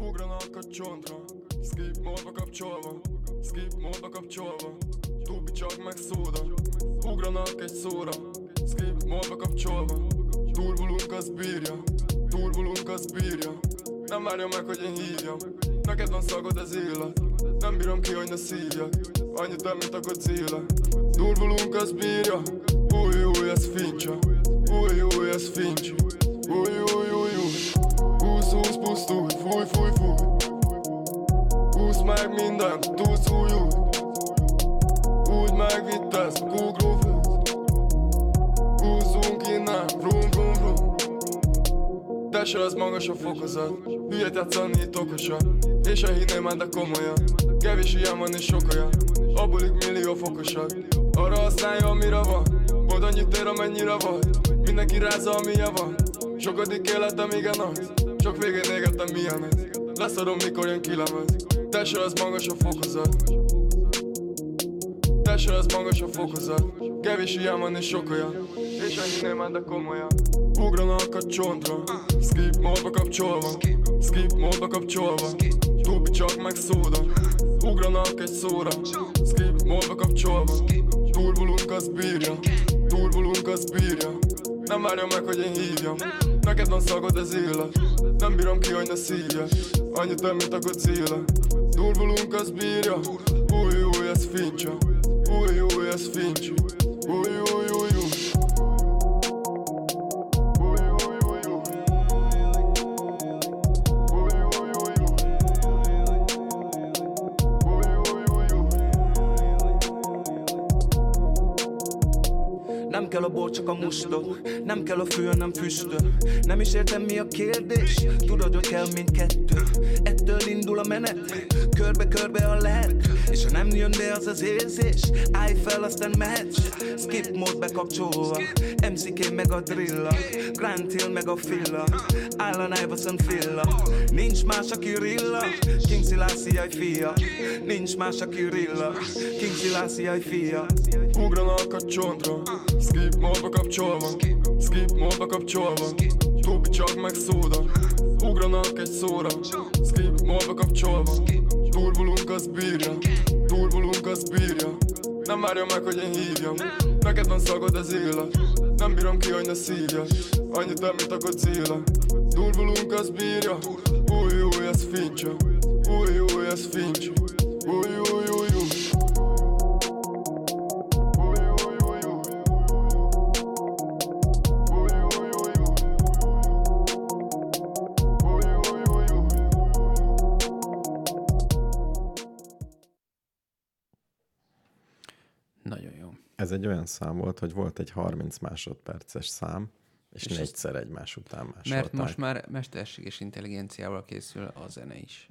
Ugranak a csontra Skip módba kapcsolva Skip módba kapcsolva Tubi csak meg szóda. Ugranak egy szóra Skip módba kapcsolva Turbulunk az bírja Turbulunk az bírja. Nem várja meg, hogy én hívjam Neked van szagod az illat. Nem bírom ki, hogy ne szívjak Annyi több, mint a Godzilla Turbulunk az bírja. Új, új, ez fincsa Új, új, ez fincsi Új, új, új, új. Húsz, húsz, pusztulj, fúj, fúj, fúj. Húsz meg mindent, tudsz új, új. Úgy megvittesz, Google Fest Húzzunk innen, vrum, vrum, vrum Tesse az magas a fokozat. Hülyet játszani itt okosan És a hinném már de komolyan. Kevés ilyen van és sok olyan. Abbulik millió fokosak Arra használja amire van? Pont annyit ér amennyire vagy Mindenki rázza amilyen van. Sokadik életem igen az Csak végén égettem milyen ez. Leszarom mikor jön kilemez Tesse az magas a fokozat. Tesse az magas a fokozat. Kevés ilyen van és sok olyan. És ennyi nem de komolyan. Ugranak a csontra Skip módba kapcsolva. Skip módba kapcsolva. Tubi csak meg szóda. Ugranak egy szóra. Skip módba kapcsolva Turbulunk az bírja. Turbulunk az bírja. Nem várja meg, hogy én hívjam. Neked van szagod az illat Nem bírom ki, hogy ne szívjak Annyi több, mint a Godzilla. Turbulunk az bírja. Új, új, ez fincsa Új, új, ez fincsi új, új Új, mustok Nem kell a fő, nem füstöl Nem is értem mi a kérdés. Tudod, hogy kell mindkettő. Ettől indul a menet. Körbe-körbe a lehet. És ha nem jön be az az érzés. Állj fel, aztán mehetsz. Skip mód bekapcsolva MCK meg a drilla. Grant Hill meg a filla. Allen Iverson filla Nincs más, aki rilla. King Selassie fia. Nincs más, aki rilla. King Selassie fia Ugranak a csontra. Skip módba kapcsolva. Skip módba kapcsolva. Tubi csak meg Ugranak egy szóra. Skip módba kapcsolva. Turbulunk az bírja. Turbulunk az bírja. Nem várja meg, hogy én hívjam. Neked van szagod az illat Nem bírom ki, hogy ne szívjak Annyi több, mint a Godzilla. Turbulunk az bírja. Új, új, ez fincsa Új, új, ez fincsi Új, új, új, új Új, Ez egy olyan szám volt, hogy volt egy 30 másodperces szám, és, És négyszer egymás után másolták. Mert most már mesterséges intelligenciával készül a zene is.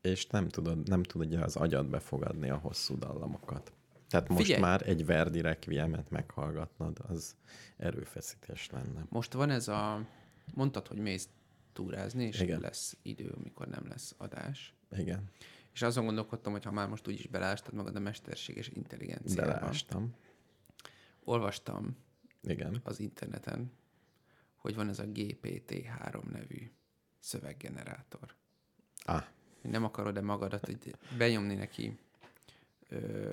És nem tudod, nem tudja az agyad befogadni a hosszú dallamokat. Tehát most Figyelj! már egy Verdi Requiemet meghallgatnod, az erőfeszítés lenne. Most van ez a... Mondtad, hogy mész túrázni, és Igen. lesz idő, amikor nem lesz adás. Igen, És azon gondolkodtam, hogy ha már most úgyis belástad magad a mesterséges intelligenciába. beleástam. Olvastam Igen. az interneten, hogy van ez a GPT-3 nevű szöveggenerátor. Ah, Nem akarod-e magadat hogy benyomni neki? Ö,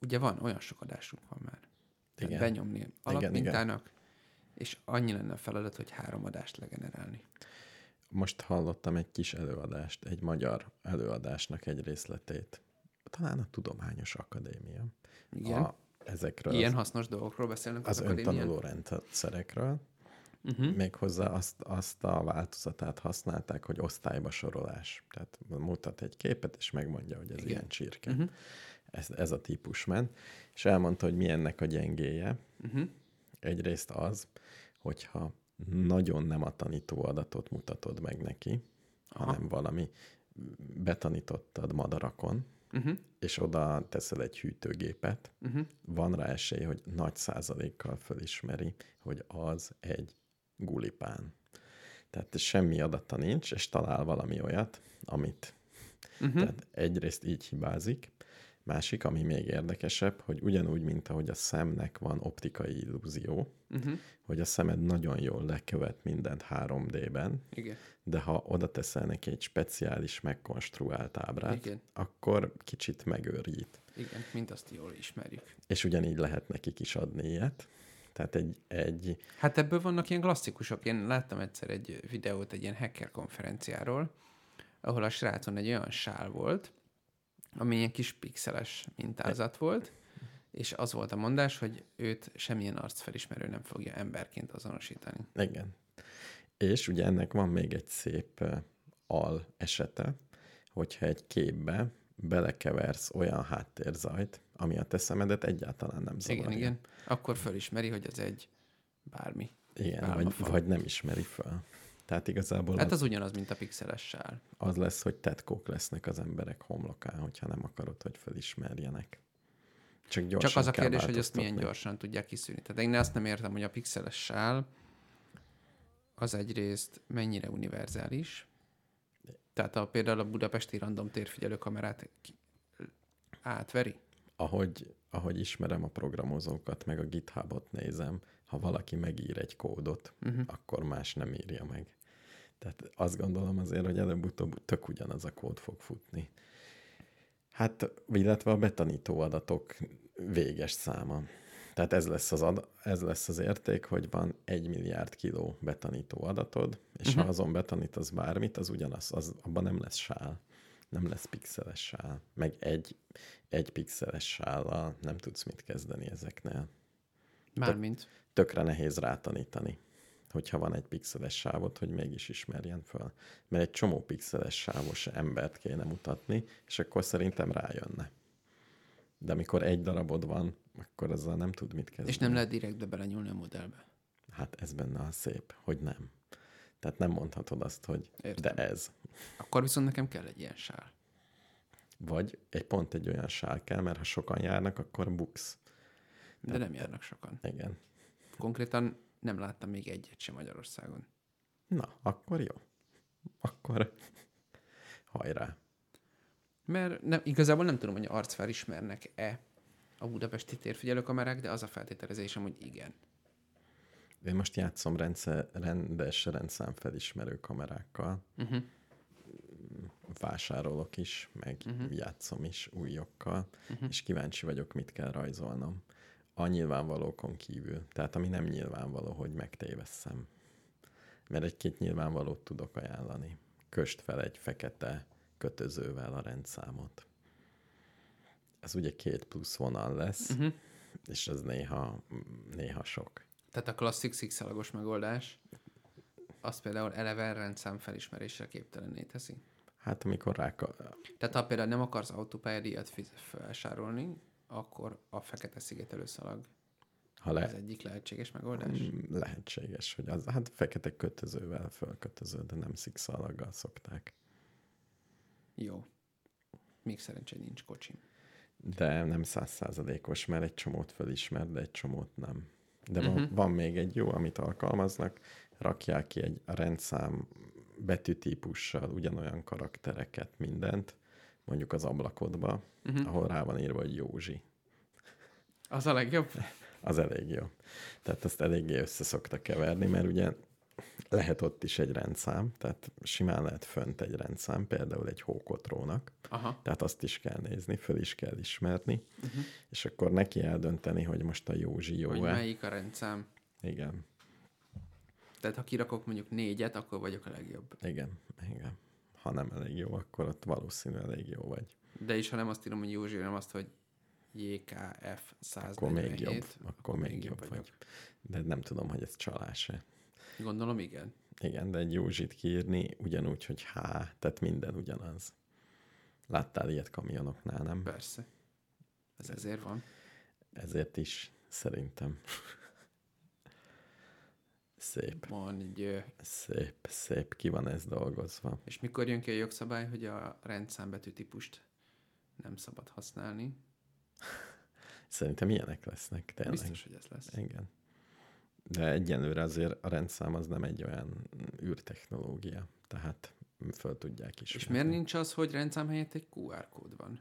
ugye van, olyan sok adásunk van már. Tehát Igen. benyomni alapmintának, és annyi lenne a feladat, hogy három adást legenerálni. Most hallottam egy kis előadást, egy magyar előadásnak egy részletét. Talán a Tudományos Akadémia. Igen. A, ezekről Ilyen az, hasznós dolgokról beszélnek az, az öntanuló rendszerekről. Uh-huh. Méghozzá azt, azt a változatát használták, hogy osztályba sorolás. Tehát mutat egy képet, és megmondja, hogy ez Igen. ilyen csirke. Uh-huh. Ez, ez a típus ment. És elmondta, hogy mi ennek a gyengéje. Uh-huh. Egyrészt az, hogyha nagyon nem a tanító adatot mutatod meg neki, Aha. hanem valami betanítottad madarakon, Uh-huh. és oda teszel egy hűtőgépet, Uh-huh. van rá esély, hogy nagy százalékkal fölismeri, hogy az egy gulipán. Tehát semmi adata nincs, és talál valami olyat, amit Uh-huh. tehát egyrészt így hibázik, Másik, ami még érdekesebb, hogy ugyanúgy, mint ahogy a szemnek van optikai illúzió, Uh-huh. hogy a szemed nagyon jól lekövet mindent 3D-ben, Igen. de ha oda teszel neki egy speciális, megkonstruált ábrát, Igen. akkor kicsit megőrít. Igen, mint azt jól ismerjük. És ugyanígy lehet nekik is adni ilyet. Tehát egy, egy Hát ebből vannak ilyen klasszikusok. Én láttam egyszer egy videót egy ilyen hacker konferenciáról, ahol a srácon egy olyan sál volt, ami ilyen kis pixeles mintázat volt, és az volt a mondás, hogy őt semmilyen arcfelismerő nem fogja emberként azonosítani. Igen. És ugye ennek van még egy szép al esete, hogyha egy képbe belekeversz olyan háttérzajt, ami a te szemedet egyáltalán nem zavarja. Igen, igen. Akkor fölismeri, hogy az egy bármi. Igen, vagy, vagy nem ismeri fel. Tehát igazából Hát az, az ugyanaz, mint a pixeles sál. az lesz, hogy tetkók lesznek az emberek homlokán, hogyha nem akarod, hogy felismerjenek. Csak gyorsan Csak az a kérdés, hogy ezt milyen gyorsan tudják kiszűrni. Tehát én azt nem értem, hogy a pixeles sál az egyrészt mennyire univerzális. Tehát a, például a budapesti random térfigyelő kamerát átveri. ahogy, ahogy ismerem a programozókat, meg a GitHubot nézem, ha valaki megír egy kódot, uh-huh. akkor más nem írja meg. Tehát azt gondolom azért, hogy előbb-utóbb tök ugyanaz a kód fog futni. Hát, illetve a betanító adatok véges száma. Tehát ez lesz az, ad, ez lesz az érték, hogy van egy milliárd kiló betanító adatod, és uh-huh. ha azon betanítasz bármit, az ugyanaz, az, abban nem lesz sál. Nem lesz pixeles sál. Meg egy, egy pixeles sállal nem tudsz mit kezdeni ezeknél. Mármint. Tökre nehéz rátanítani, hogyha van egy pixeles sávot, hogy mégis ismerjen föl. Mert egy csomó pixeles sávos embert kéne mutatni, és akkor szerintem rájönne. De amikor egy darabod van, akkor azzal nem tud mit kezdeni. És nem lehet direktbe belenyúlni a modellbe. Hát ez benne a szép, hogy nem. Tehát nem mondhatod azt, hogy Értem. de ez. Akkor viszont nekem kell egy ilyen sál. Vagy egy pont egy olyan sál kell, mert ha sokan járnak, akkor buksz. De nem járnak sokan. Igen. Konkrétan nem láttam még egyet sem Magyarországon. Na, akkor jó. Akkor hajrá. Mert nem, igazából nem tudom, hogy arcfelismernek-e a budapesti térfigyelőkamerák, de az a feltételezésem, hogy igen. Én most játszom rendszer, rendes rendszámfelismerő kamerákkal. Uh-huh. Vásárolok is, meg uh-huh. játszom is újokkal, uh-huh. és kíváncsi vagyok, mit kell rajzolnom. A nyilvánvalókon kívül. Tehát ami nem nyilvánvaló, hogy megtévesszem. Mert egy-két nyilvánvalót tudok ajánlani. Köst fel egy fekete kötözővel a rendszámot. Ez ugye két plusz vonal lesz, uh-huh. és ez néha, néha sok. Tehát a klasszik szikszalagos megoldás, az például eleve rendszám felismerésre képtelenné teszi. Hát amikor rá... Tehát ha például nem akarsz autópályadíjat felvásárolni, akkor a fekete szigetelő szalag Ha az le, egyik lehetséges megoldás. Mm, lehetséges, hogy az, hát fekete kötözővel fölkötöző, de nem szikszalaggal szokták. Jó. Még szerencsére nincs kocsim. De nem százszázalékos, mert egy csomót fölismer, de egy csomót nem. De van, uh-huh. van még egy jó, amit alkalmaznak, rakják ki egy rendszám betűtípussal ugyanolyan karaktereket, mindent, mondjuk az ablakodba, uh-huh. ahol rá van írva, hogy Józsi. Az a legjobb? Az elég jó. Tehát azt eléggé össze szokta keverni, mert ugye lehet ott is egy rendszám, tehát simán lehet fönt egy rendszám, például egy hókotrónak, Aha. tehát azt is kell nézni, föl is kell ismerni, uh-huh. és akkor neki eldönteni, hogy most a Józsi Hogy jó-e. melyik a rendszám. Igen, Tehát ha kirakok mondjuk négyet, akkor vagyok a legjobb. igen, igen. Ha nem elég jó, akkor ott valószínű elég jó vagy. De is, ha nem azt írom, hogy Józsi, hanem azt, hogy JKF 147. Akkor még jobb, akkor még jobb vagy. De nem tudom, hogy ez csalás-e. Gondolom, igen. Igen, de egy Józsit kiírni ugyanúgy, hogy H, tehát minden ugyanaz. Láttál ilyet kamionoknál, nem? Persze. Ez ezért van. Ezért is szerintem. Szép, Van egy, ö, szép, szép, ki van ez dolgozva. és mikor jön ki a jogszabály, hogy a rendszámbetű típust nem szabad használni? Szerintem ilyenek lesznek, tényleg. Biztos, hogy ez lesz. Igen. De egyenlőre azért a rendszám az nem egy olyan űrtechnológia, tehát föl tudják is. És miért nincs az, hogy rendszám helyett egy QR kód van?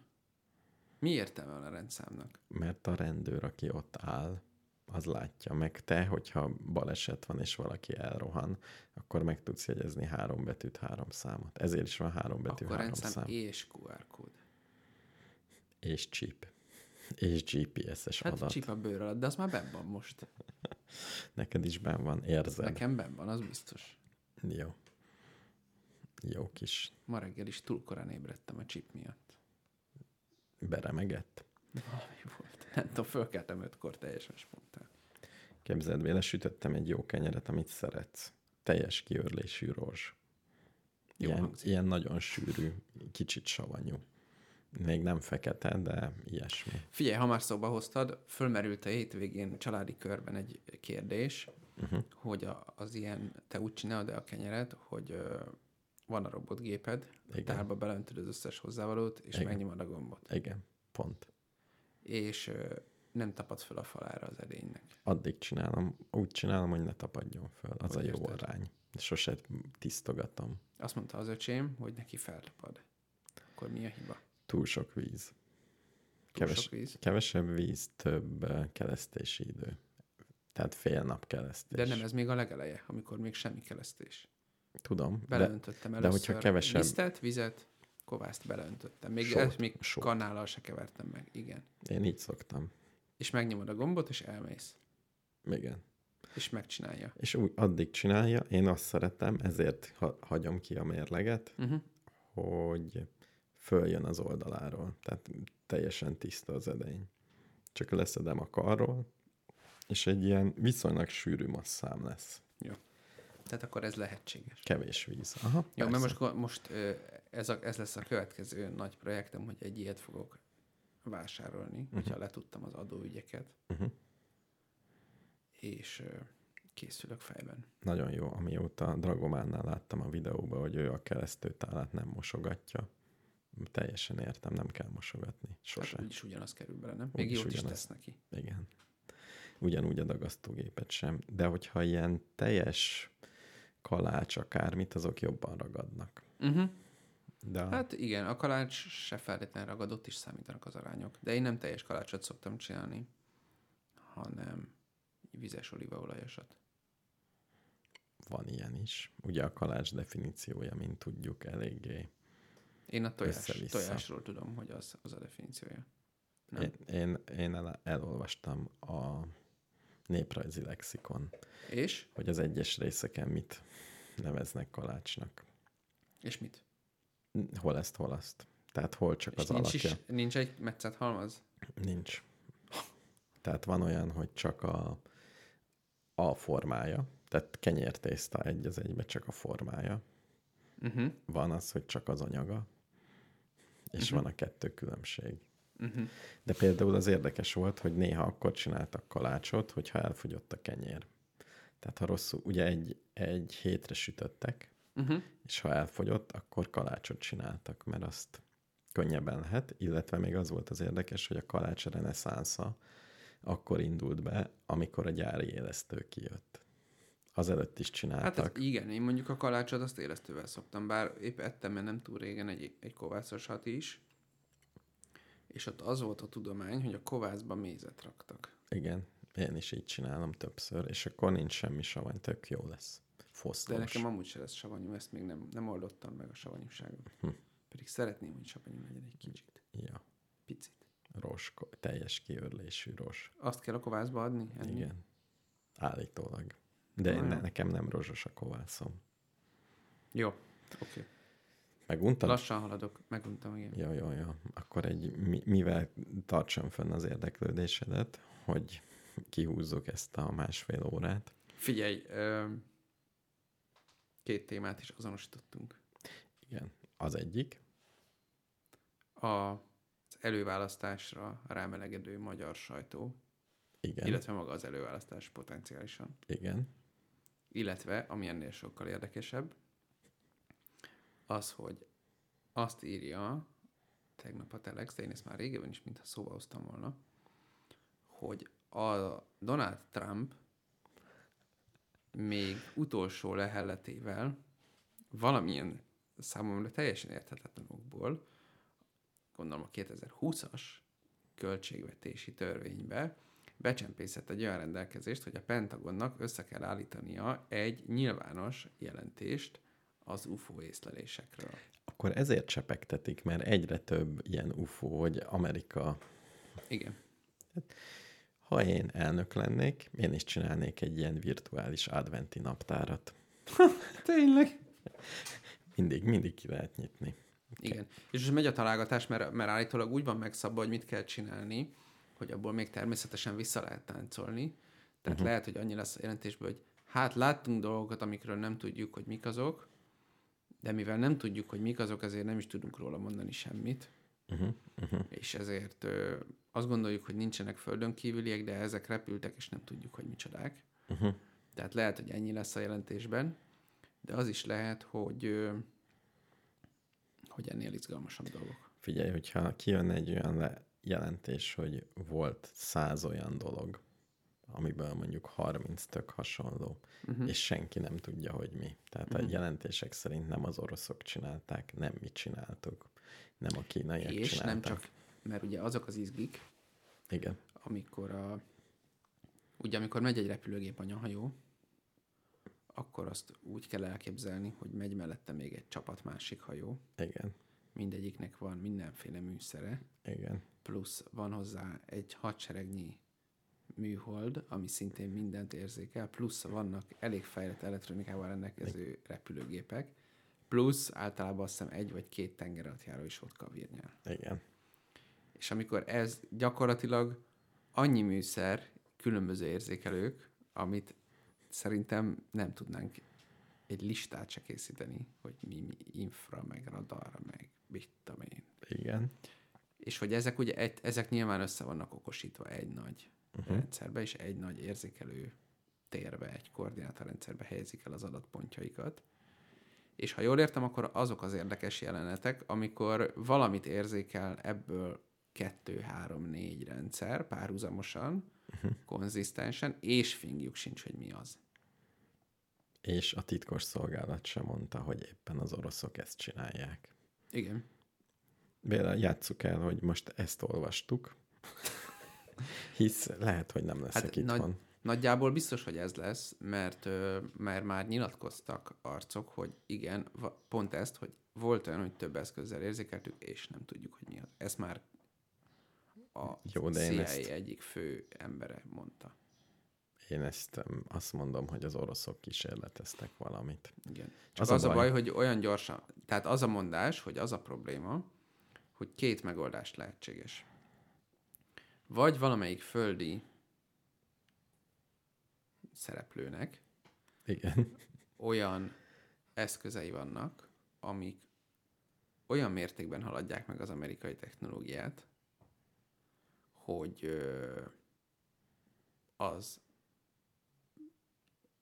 Mi értelme van a rendszámnak? Mert a rendőr, aki ott áll, az látja. Meg te, hogyha baleset van, és valaki elrohan, akkor meg tudsz jegyezni három betűt, három számot. Ezért is van három betű, Akkor három szám. és QR kód. És chip. És GPS-es Hát adat. csip a bőr alatt, de az már benn van most. Neked is benn van, érzed. Nekem benn van, az biztos. Jó. Jó kis Ma reggel is túl korán ébredtem a chip miatt. beremegett. Valami volt. Nem tudom, fölkeltem ötkor teljesen spontán. Képzeld, véle sütöttem egy jó kenyeret, amit szeretsz. Teljes kiörlésű rózs. Jó Ilyen, hangzik. ilyen nagyon sűrű, kicsit savanyú. Még nem fekete, de ilyesmi. Figyelj, ha már szóba hoztad, fölmerült a hétvégén családi körben egy kérdés, Uh-huh. hogy a, az ilyen, te úgy csinálod el a kenyeret, hogy ö, van a robotgéped, Igen. tárba beleöntöd az összes hozzávalót, és Igen. megnyomod a gombot. Igen, pont. És nem tapadsz fel a falára az edénynek. Addig csinálom, úgy csinálom, hogy ne tapadjon föl. Az Hogy a jó érted? arány. Sose tisztogatom. Azt mondta az öcsém, hogy neki feltapad. Akkor mi a hiba? Túl sok víz. Túl Keves, sok víz? Kevesebb víz, több kelesztési idő. Tehát fél nap kelesztés. De nem, ez még a legeleje, amikor még semmi kelesztés. Tudom, de, Beleöntöttem de először hogyha kevesebb- lisztet, vizet, kovászt beleöntöttem. Még Sót, ezt még sót. kanállal se kevertem meg. Igen. én így szoktam. És megnyomod a gombot, és elmész. Igen. És megcsinálja. És úgy addig csinálja, én azt szeretem, ezért ha, hagyom ki a mérleget, Uh-huh. hogy följön az oldaláról. Tehát teljesen tiszta az edény. Csak leszedem a karról, és egy ilyen viszonylag sűrű masszám lesz. Tehát akkor ez lehetséges. Kevés víz. Aha, Jó, mert persze. most, most ö, ez, a, ez lesz a következő nagy projektem, hogy egy ilyet fogok vásárolni, uh-huh. hogyha letudtam az adóügyeket, Uh-huh. és készülök fejben. Nagyon jó, amióta Dragománnál láttam a videóban, hogy ő a keresztőtálát nem mosogatja. Teljesen értem, nem kell mosogatni. Sose. Hát úgyis ugyanaz kerül bele, nem? Még jót is ugyanaz. tesz neki. Igen. Ugyanúgy a dagasztógépet sem. De hogyha ilyen teljes kalács akármit, azok jobban ragadnak. Uh-huh. De hát, igen, a kalács se feltétlenül ragadott is számítanak az arányok. De én nem teljes kalácsot szoktam csinálni, hanem vizes olívaolajasat. van ilyen is. Ugye a kalács definíciója, mint tudjuk, eléggé. Én a tojás, Össze-vissza. tojásról tudom, hogy az, az a definíciója. Nem. Én, én, én el, elolvastam a néprajzi lexikon, És? hogy az egyes részeken mit neveznek kalácsnak. És mit? Hol ezt, hol azt. Tehát hol csak És az nincs, alakja. is, nincs egy metszett halmaz? Nincs. Tehát van olyan, hogy csak a, a formája, tehát kenyértészta egy az egybe csak a formája. Uh-huh. Van az, hogy csak az anyaga, és uh-huh. van a kettő különbség. Uh-huh. De például az érdekes volt, hogy néha akkor csináltak kalácsot, hogyha elfogyott a kenyér. Tehát ha rosszul, ugye egy, egy hétre sütöttek, Uh-huh. és ha elfogyott, akkor kalácsot csináltak, mert azt könnyebben lehet, illetve még az volt az érdekes, hogy a kalács reneszánsza akkor indult be, amikor a gyári élesztő kijött. Azelőtt is Hát csináltak. ez, igen, én mondjuk a kalácsot azt élesztővel szoktam, bár épp ettem, mert nem túl régen egy, egy kovászosat is, és ott az volt a tudomány, hogy a kovászba mézet raktak. Igen, én is így csinálom többször, és akkor nincs semmi savany, tök jó lesz. De Foszlós. nekem amúgy se lesz savanyú, ezt még nem, nem oldottam meg a savanyúságot. Hm. Pedig szeretném, hogy savanyú legyen egy kicsit. Ja, Picit. ros, teljes kiörlésű ros. Azt kell a kovászba adni? Ennyi? Igen. Állítólag. De én, ne, nekem nem rozsos a kovászom. Jó, oké. Okay. Meguntad? Lassan haladok, meguntam, igen. Jó, jó, jó. Akkor egy, mi, mivel tartsam fenn az érdeklődésedet, hogy kihúzzuk ezt a másfél órát. Figyelj, ö, két témát is azonosítottunk. Igen. Az egyik, A, az előválasztásra rámelegedő magyar sajtó, igen, illetve maga az előválasztás potenciálisan, igen, illetve, ami ennél sokkal érdekesebb, az, hogy azt írja tegnap a Telex, de én ezt már régebben is, mintha szóba hoztam volna, hogy a Donald Trump még utolsó lehelletével valamilyen számomra teljesen érthetetlen okból, gondolom a 2020-as költségvetési törvénybe becsempészett egy olyan rendelkezést, hogy a Pentagonnak össze kell állítania egy nyilvános jelentést az UFO észlelésekről. Akkor ezért csepegtetik, mert egyre több ilyen UFO, hogy Amerika... Igen. Ha én elnök lennék, én is csinálnék egy ilyen virtuális adventi naptárat. Tényleg? Mindig, mindig ki lehet nyitni. Igen. És most megy a találgatás, mert, mert állítólag úgy van megszabva, hogy mit kell csinálni, hogy abból még természetesen vissza lehet táncolni. Tehát uh-huh. lehet, hogy annyi lesz a jelentésből, hogy hát láttunk dolgokat, amikről nem tudjuk, hogy mik azok, de mivel nem tudjuk, hogy mik azok, ezért nem is tudunk róla mondani semmit. Uh-huh. Uh-huh. És ezért ö, azt gondoljuk, hogy nincsenek földön kívüliek, de ezek repültek, és nem tudjuk, hogy micsodák. Uh-huh. Tehát lehet, hogy ennyi lesz a jelentésben, de az is lehet, hogy ö, hogy ennél izgalmasabb dolgok. Figyelj, hogyha kijön egy olyan le- jelentés, hogy volt száz olyan dolog, amiből mondjuk 30 tök hasonló, uh-huh. és senki nem tudja, hogy mi. Tehát uh-huh. a jelentések szerint nem az oroszok csinálták, nem mi csináltuk, nem a kínaiak és csinálták. nem csak, mert ugye azok az izgik, Igen. amikor a, ugye amikor megy egy repülőgép anyahajó, akkor azt úgy kell elképzelni, hogy megy mellette még egy csapat másik hajó. Igen. Mindegyiknek van mindenféle műszere. Igen. Plusz van hozzá egy hadseregnyi műhold, ami szintén mindent érzékel, plusz vannak elég fejlett elektronikával rendelkező repülőgépek, plusz általában azt hiszem egy vagy két tengeralattjáró is ott kavirnyál. Igen. És amikor ez gyakorlatilag annyi műszer, különböző érzékelők, amit szerintem nem tudnánk egy listát se készíteni, hogy mi, mi infra, meg radar, meg mit tudom én. Igen. És hogy ezek ugye, egy, ezek nyilván össze vannak okosítva egy nagy uh-huh. rendszerbe, és egy nagy érzékelő térbe, egy koordinátorrendszerbe helyezik el az adatpontjaikat. És ha jól értem, akkor azok az érdekes jelenetek, amikor valamit érzékel ebből kettő, három, négy rendszer párhuzamosan, uh-huh. konzisztensen, és fingjuk sincs, hogy mi az. És a titkos szolgálat sem mondta, hogy éppen az oroszok ezt csinálják. Igen. Béla, játsszuk el, hogy most ezt olvastuk, hisz lehet, hogy nem leszek hát itthon. Nagy, nagyjából biztos, hogy ez lesz, mert, mert már nyilatkoztak arcok, hogy igen, pont ezt, hogy volt olyan, hogy több eszközzel érzékeltük, és nem tudjuk, hogy mi az. Ezt már a Jó, de CIA ezt... egyik fő embere mondta. Én ezt azt mondom, hogy az oroszok kísérleteztek valamit. Igen. Csak az, az a baj, baj, hogy olyan gyorsan, tehát az a mondás, hogy az a probléma, hogy két megoldás lehetséges. Vagy valamelyik földi szereplőnek Igen. olyan eszközei vannak, amik olyan mértékben haladják meg az amerikai technológiát, hogy az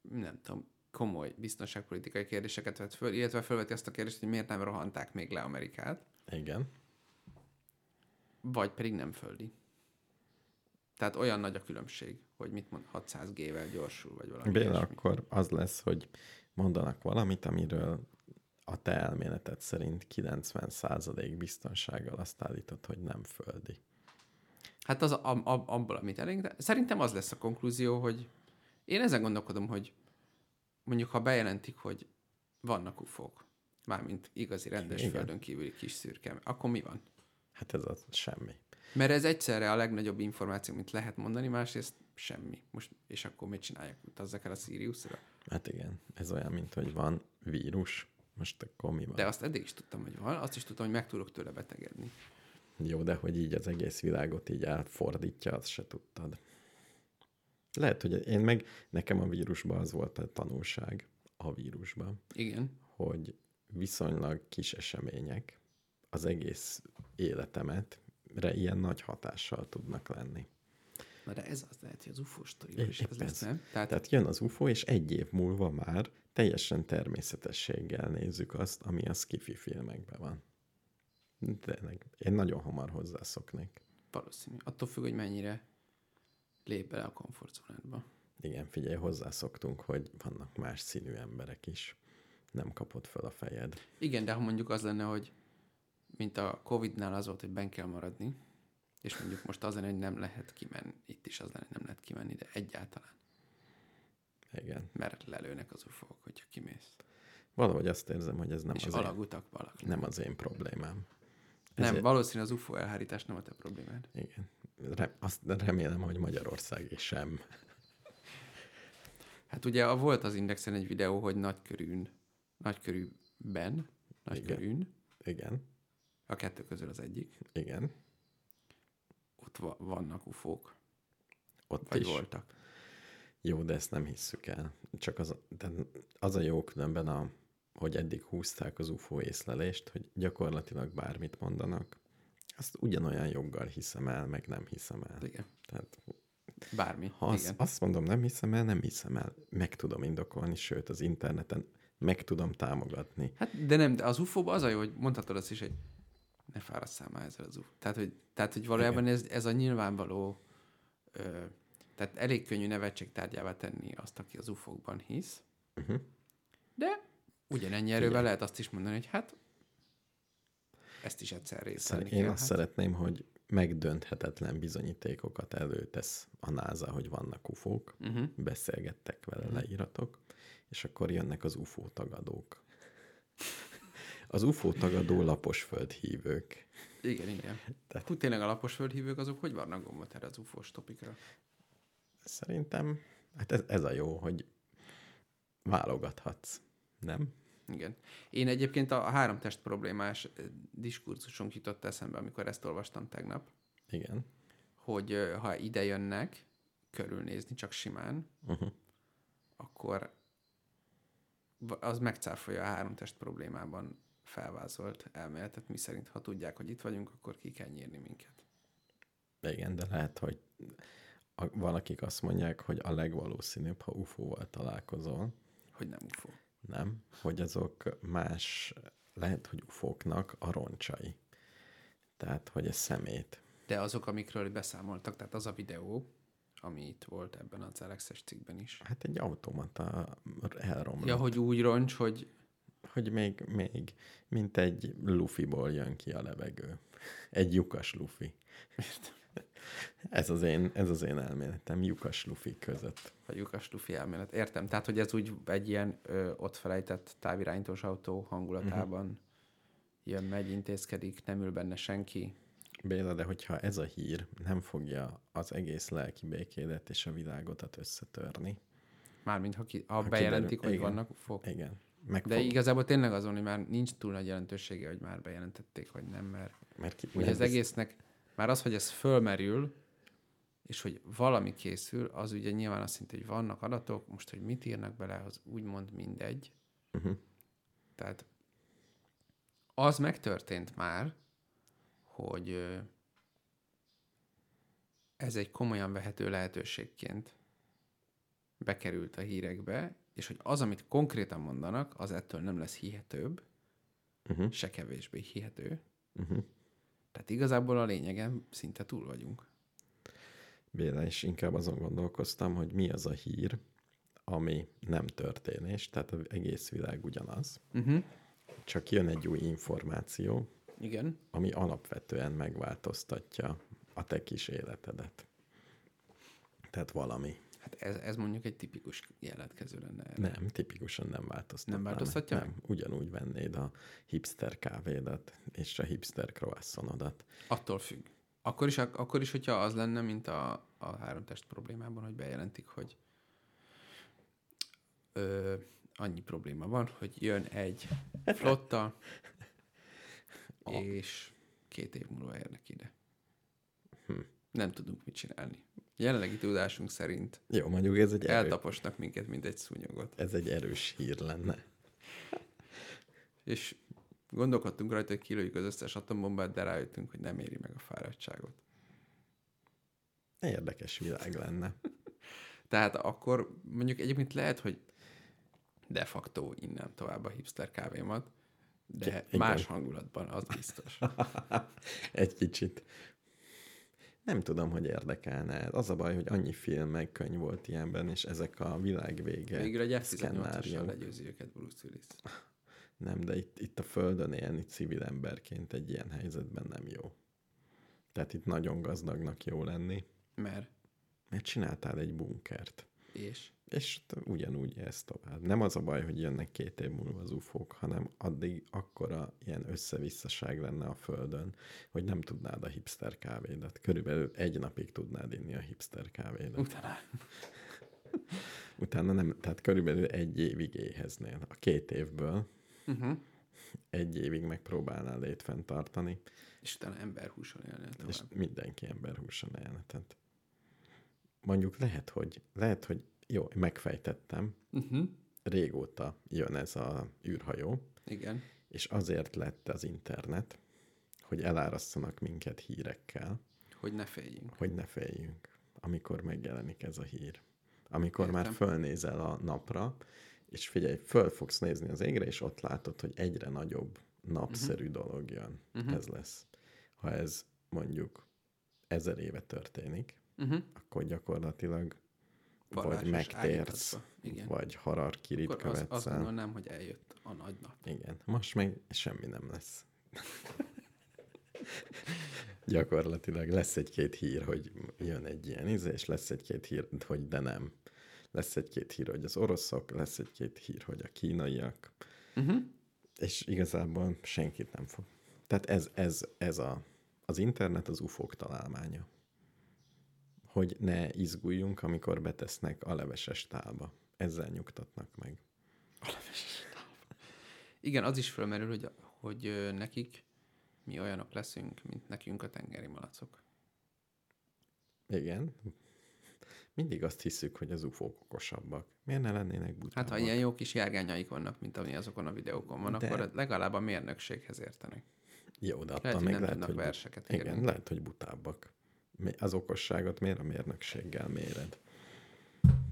nem tudom, komoly biztonságpolitikai kérdéseket vett föl, illetve felveti azt a kérdést, hogy miért nem rohanták még le Amerikát. Igen. Vagy pedig nem földi. Tehát olyan nagy a különbség, hogy mit mond, 600G-vel gyorsul, vagy valami Béla, akkor az lesz, hogy mondanak valamit, amiről a te elméleted szerint 90% biztonsággal azt állítod, hogy nem földi. Hát az a, a, abból, amit elég, de szerintem az lesz a konklúzió, hogy én ezen gondolkodom, hogy mondjuk ha bejelentik, hogy vannak ufók, mármint igazi rendes Igen. földön kívüli kis szürke, akkor mi van? Hát ez az semmi. Mert ez egyszerre a legnagyobb információ, amit lehet mondani, másrészt semmi. Most, és akkor mit csinálják? Utazzak el a Siriusra? Hát igen, ez olyan, mint hogy van vírus. Most akkor mi van? De azt eddig is tudtam, hogy van, azt is tudtam, hogy meg tudok tőle betegedni. Jó, de hogy így az egész világot így átfordítja, azt se tudtad. Lehet, hogy én meg, nekem a vírusban az volt a tanulság, a vírusban. Igen. Hogy viszonylag kis események az egész életemet re ilyen nagy hatással tudnak lenni. Na de ez az lehet, hogy az UFO sztoriban is ez lesz, nem? Tehát... Tehát jön az UFO, és egy év múlva már teljesen természetességgel nézzük azt, ami a skifi filmekben van. De én nagyon hamar hozzászoknék. Valószínű. Attól függ, hogy mennyire lép bele a komfortzónádba. Igen, figyelj, hozzászoktunk, hogy vannak más színű emberek is. Nem kapod fel a fejed. Igen, de ha mondjuk az lenne, hogy mint a Covid-nál az volt, hogy ben kell maradni, És mondjuk most az lenne, hogy nem lehet kimenni, itt is az lenne, hogy nem lehet kimenni, de egyáltalán. Igen. Mert lelőnek az ufók, hogyha kimész. Valahogy azt érzem, hogy ez nem, és az, én, alagutak valaki. nem az én problémám. Nem, Ezért- valószínű az UFO elhárítás nem a te problémád. Igen. Re- azt remélem, hogy Magyarország is sem. Hát ugye volt az Indexen egy videó, hogy nagykörűn, nagykörűben, nagykörűn, Igen. A kettő közül az egyik, Igen. ott va- vannak ufók, Ott vagy is. voltak. Jó, de ezt nem hisszük el. Csak az, de az a jó különben, a, hogy eddig húzták az UFO észlelést, hogy gyakorlatilag bármit mondanak, azt ugyanolyan joggal hiszem el, meg nem hiszem el. Igen. Tehát Bármi. ha azt, Igen. azt mondom, nem hiszem el, nem hiszem el. Meg tudom indokolni, sőt az interneten meg tudom támogatni. Hát, de nem, de az ufo az a jó, hogy mondhatod azt is, hogy ne fáradszál már ezzel az UFO. Tehát, hogy, tehát, hogy valójában ez, ez a nyilvánvaló, ö, tehát elég könnyű nevetségtárgyává tenni azt, aki az ufókban hisz, Uh-huh. de ugyanennyi erővel lehet azt is mondani, hogy hát ezt is egyszer venni én kell. azt hát. szeretném, hogy megdönthetetlen bizonyítékokat előtesz a NASA, hogy vannak ufók, Uh-huh. beszélgettek vele Mhm. leíratok, és akkor jönnek az UFO tagadók. Az UFO tagadó lapos földhívők. Igen, igen. Tehát- Hú, tényleg a lapos földhívők azok hogy vannak gombot erre az ufós topikra? Szerintem, hát ez, ez a jó, hogy válogathatsz, nem? Igen. Én egyébként a három test problémás ö, diskurzusunk jutott eszembe, amikor ezt olvastam tegnap, Igen. hogy ö, ha ide jönnek körülnézni csak simán, Uh-huh. akkor az megcáfolja a három test problémában felvázolt elméletet, mi szerint, ha tudják, hogy itt vagyunk, akkor ki kell nyírni minket. Igen, de lehet, hogy a, valakik azt mondják, hogy a legvalószínűbb, ha UFO-val találkozol, Hogy nem UFO. nem, hogy azok más, lehet, hogy UFO-knak a roncsai. Tehát, hogy ez szemét. De azok, amikről beszámoltak, tehát az a videó, ami itt volt ebben az Alexes cikkben is. Hát egy automata elromlott. Ja, hogy úgy roncs, hogy hogy még, még, mint egy lufiból jön ki a levegő. Egy lyukas lufi. Ez az én, ez az én elméletem, lyukas lufi között. a lyukas lufi elmélet. Értem, tehát hogy ez úgy egy ilyen ö, ott felejtett távirányítós autó hangulatában uh-huh. jön, megy, intézkedik, nem ül benne senki. Béla, de hogyha ez a hír nem fogja az egész lelki békédet és a világotat összetörni. Mármint, ha, ki, ha Ha bejelentik, kiderül- hogy igen. vannak ufók. Igen. Meg De fog, igazából tényleg azon, hogy már nincs túl nagy jelentősége, hogy már bejelentették, vagy nem, mert mert ki, ugye az bizt- egésznek, már az, hogy ez fölmerül, és hogy valami készül, az ugye nyilván azt jelenti, hogy vannak adatok, most, hogy mit írnak bele, az úgymond mindegy. Uh-huh. Tehát az megtörtént már, hogy ez egy komolyan vehető lehetőségként bekerült a hírekbe, és hogy az, amit konkrétan mondanak, az ettől nem lesz hihetőbb, Uh-huh. se kevésbé hihető. Uh-huh. Tehát igazából a lényegen szinte túl vagyunk. Béla, és inkább azon gondolkoztam, hogy mi az a hír, ami nem történés, tehát az egész világ ugyanaz, Uh-huh. csak jön egy új információ, Igen. ami alapvetően megváltoztatja a te kis életedet. Tehát valami. Hát ez, ez mondjuk egy tipikus jelentkező lenne erre. Nem, tipikusan nem változtatná. Nem változtatja. Nem, ugyanúgy vennéd a hipster kávédat és a hipster croissantodat. Attól függ. Akkor is, ak- akkor is, hogyha az lenne, mint a, a három test problémában, hogy bejelentik, hogy ö, annyi probléma van, hogy jön egy flotta, és két év múlva érnek ide. Hm. Nem tudunk mit csinálni. Jelenlegi tudásunk szerint Jó, mondjuk ez egy, erő, eltaposnak minket, mint egy szúnyogot. ez egy erős hír lenne. És gondolkodtunk rajta, hogy kilőjük az összes atombombát, de rájöttünk, hogy nem éri meg a fáradtságot. Érdekes világ lenne. Tehát akkor mondjuk egyébként lehet, hogy de facto innen tovább a hipster kávémat, de Igen. más hangulatban, az biztos. Egy kicsit. Nem tudom, hogy érdekelne. Az a baj, hogy annyi film meg könyv volt ilyenben, és ezek a világ vége Végül egy F-18-assal szkennáriók. legyőzi őket Bruce Willis. Nem, de itt, itt a Földön élni civil emberként egy ilyen helyzetben nem jó. Tehát itt nagyon gazdagnak jó lenni, Mert. mert csináltál egy bunkert. És? És ugyanúgy ez tovább. Nem az a baj, hogy jönnek két év múlva az ufók, hanem addig akkora ilyen összevisszaság lenne a Földön, hogy nem tudnád a hipster kávédat. Körülbelül egy napig tudnád inni a hipster kávédat. Utána. Utána nem, tehát körülbelül egy évig éheznél. A két évből Uh-huh. egy évig megpróbálnál létfent tartani, És utána emberhúson élnél tovább. és mindenki emberhúson élne. Tehát mondjuk lehet, hogy, lehet, hogy jó, megfejtettem, Uh-huh. régóta jön ez a űrhajó, Igen. és azért lett az internet, hogy elárasztanak minket hírekkel, Hogy ne féljünk. hogy ne féljünk, amikor megjelenik ez a hír. Amikor Értem. már fölnézel a napra, és figyelj, föl fogsz nézni az égre, és ott látod, hogy egyre nagyobb napszerű uh-huh. dolog jön. Uh-huh. Ez lesz. Ha ez mondjuk ezer éve történik, Uh-huh. akkor gyakorlatilag Vallásos vagy megtérsz. Igen. vagy hararkirit Akkor az, azt követsz el. gondolnám, hogy eljött a nagy nap. Igen, most meg semmi nem lesz. Gyakorlatilag lesz egy-két hír, hogy jön egy ilyen íze, és lesz egy-két hír, hogy de nem. Lesz egy-két hír, hogy az oroszok, lesz egy-két hír, hogy a kínaiak, Uh-huh. és igazából senkit nem fog. Tehát ez, ez, ez a, az internet az ufók találmánya. Hogy ne izguljunk, amikor betesznek a leveses tálba. Ezzel nyugtatnak meg. Igen, az is fölmerül, hogy, hogy nekik mi olyanok leszünk, mint nekünk a tengeri malacok. Igen. Mindig azt hiszük, hogy az ufók okosabbak. Miért ne lennének butábbak? Hát, ha ilyen jó kis járgányaik vannak, mint ami azokon a videókon van, De- akkor legalább a mérnökséghez értenek. Jó, de attól Lehet, még nem lehet, tudnak hogy, verseket igen, írni. lehet, hogy butábbak. Az okosságot miért a mérnökséggel méred?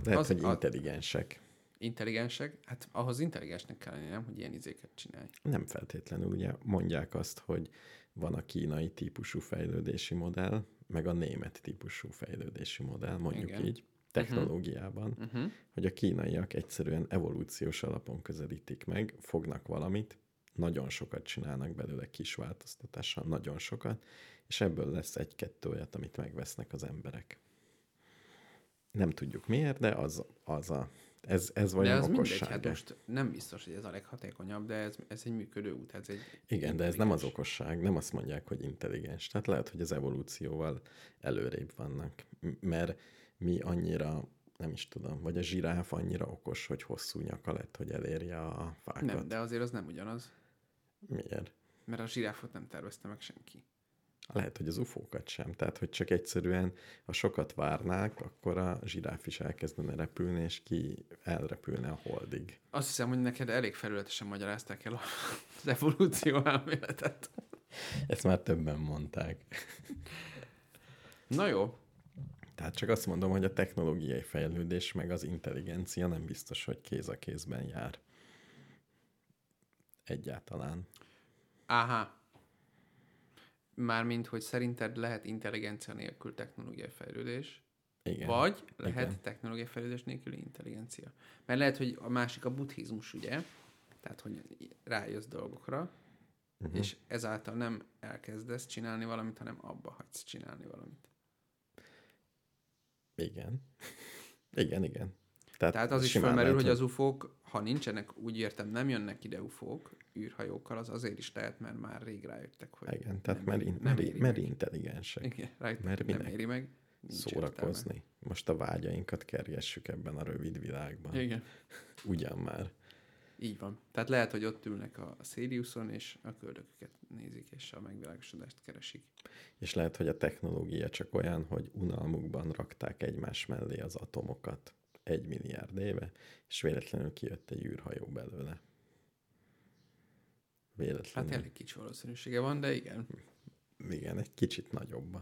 Lehet, Az- hogy a- intelligensek. Intelligensek? Hát ahhoz intelligensnek kell lenni, nem? Hogy ilyen izéket csinálj. Nem feltétlenül, ugye mondják azt, hogy van a kínai típusú fejlődési modell, meg a német típusú fejlődési modell, mondjuk. Igen. így, technológiában, Uh-huh. hogy a kínaiak egyszerűen evolúciós alapon közelítik meg, fognak valamit, nagyon sokat csinálnak belőle kis változtatással, nagyon sokat, és ebből lesz egy-kettő olyat, amit megvesznek az emberek. Nem tudjuk miért, de az, az a, ez, ez De vajon az mindegy, hát most nem biztos, hogy ez a leghatékonyabb, de ez, ez egy működő út, ez egy Igen, de ez nem az okosság, nem azt mondják, hogy intelligens. Tehát lehet, hogy az evolúcióval előrébb vannak. Mert mi annyira, nem is tudom, vagy a zsiráf annyira okos, hogy hosszú nyaka lett, hogy elérje a fákat. Nem, de azért az nem ugyanaz, Miért? mert a zsiráfot nem tervezte meg senki. Lehet, hogy az ufókat sem. Tehát, hogy csak egyszerűen, ha sokat várnák, akkor a zsiráf is elkezdene repülni, és ki elrepülne a holdig. Azt hiszem, hogy neked elég felületesen magyarázták el az evolúció elméletet. Ezt már többen mondták. Na jó, Tehát csak azt mondom, hogy a technológiai fejlődés meg az intelligencia nem biztos, hogy kéz a kézben jár. Egyáltalán. Áhá. Mármint, hogy szerinted lehet intelligencia nélkül technológiai fejlődés, Igen. vagy lehet Igen. technológiai fejlődés nélküli intelligencia. Mert lehet, hogy a másik a buddhizmus, ugye? Tehát, hogy rájössz dolgokra, uh-huh. és ezáltal nem elkezdesz csinálni valamit, hanem abba hagysz csinálni valamit. Igen. Igen, igen. Tehát, Tehát az is felmerül, hogy az ufók, ha nincsenek, úgy értem, nem jönnek ide ufók űrhajókkal, az azért is lehet, mert már rég rájöttek, hogy Igen, tehát nem, mert, in, nem mert, mert meg. intelligensek. Igen, rájöttek, Mert hogy nem minek? éri meg. nincs értelme. Szórakozni. Most a vágyainkat kergessük ebben a rövid világban. Igen. Ugyan már. Így van. Tehát lehet, hogy ott ülnek a Siriuson, és a köldököket nézik, és a megvilágosodást keresik. És lehet, hogy a technológia csak olyan, hogy unalmukban rakták egymás mellé az atomokat egy milliárd éve, és véletlenül kijött egy űrhajó belőle. Véletlenül. Hát elég kicsi valószínűsége van, de igen. Igen, egy kicsit nagyobb.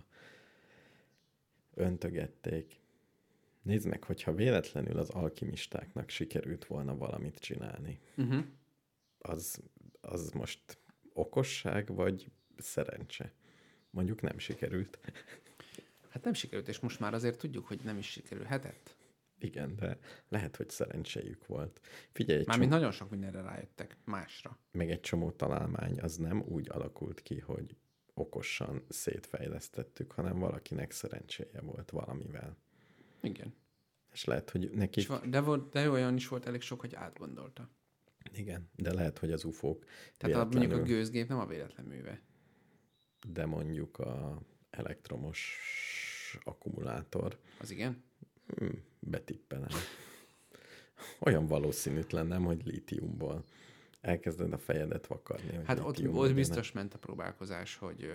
Öntögették. Nézd meg, hogyha véletlenül az alkimistáknak sikerült volna valamit csinálni, Uh-huh. az, az most okosság vagy szerencse? Mondjuk nem sikerült. Hát nem sikerült, és most már azért tudjuk, hogy nem is sikerülhetett. Igen, de lehet, hogy szerencséjük volt. Figyelj, Mármint csomó, nagyon sok mindenre rájöttek, másra. meg egy csomó találmány az nem úgy alakult ki, hogy okosan szétfejlesztettük, hanem valakinek szerencséje volt valamivel. Igen. És lehet, hogy neki... De, volt, de olyan is volt elég sok, hogy átgondolta. Igen, de lehet, hogy az ufók Tehát a, mondjuk a véletlenül- gőzgép nem a véletlen műve. de mondjuk a elektromos akkumulátor Az igen? Hmm, betippelem. Olyan valószínűtlen nem, hogy lítiumból. Elkezded a fejedet vakarni. Hogy Hát ott, ott biztos ment a próbálkozás, hogy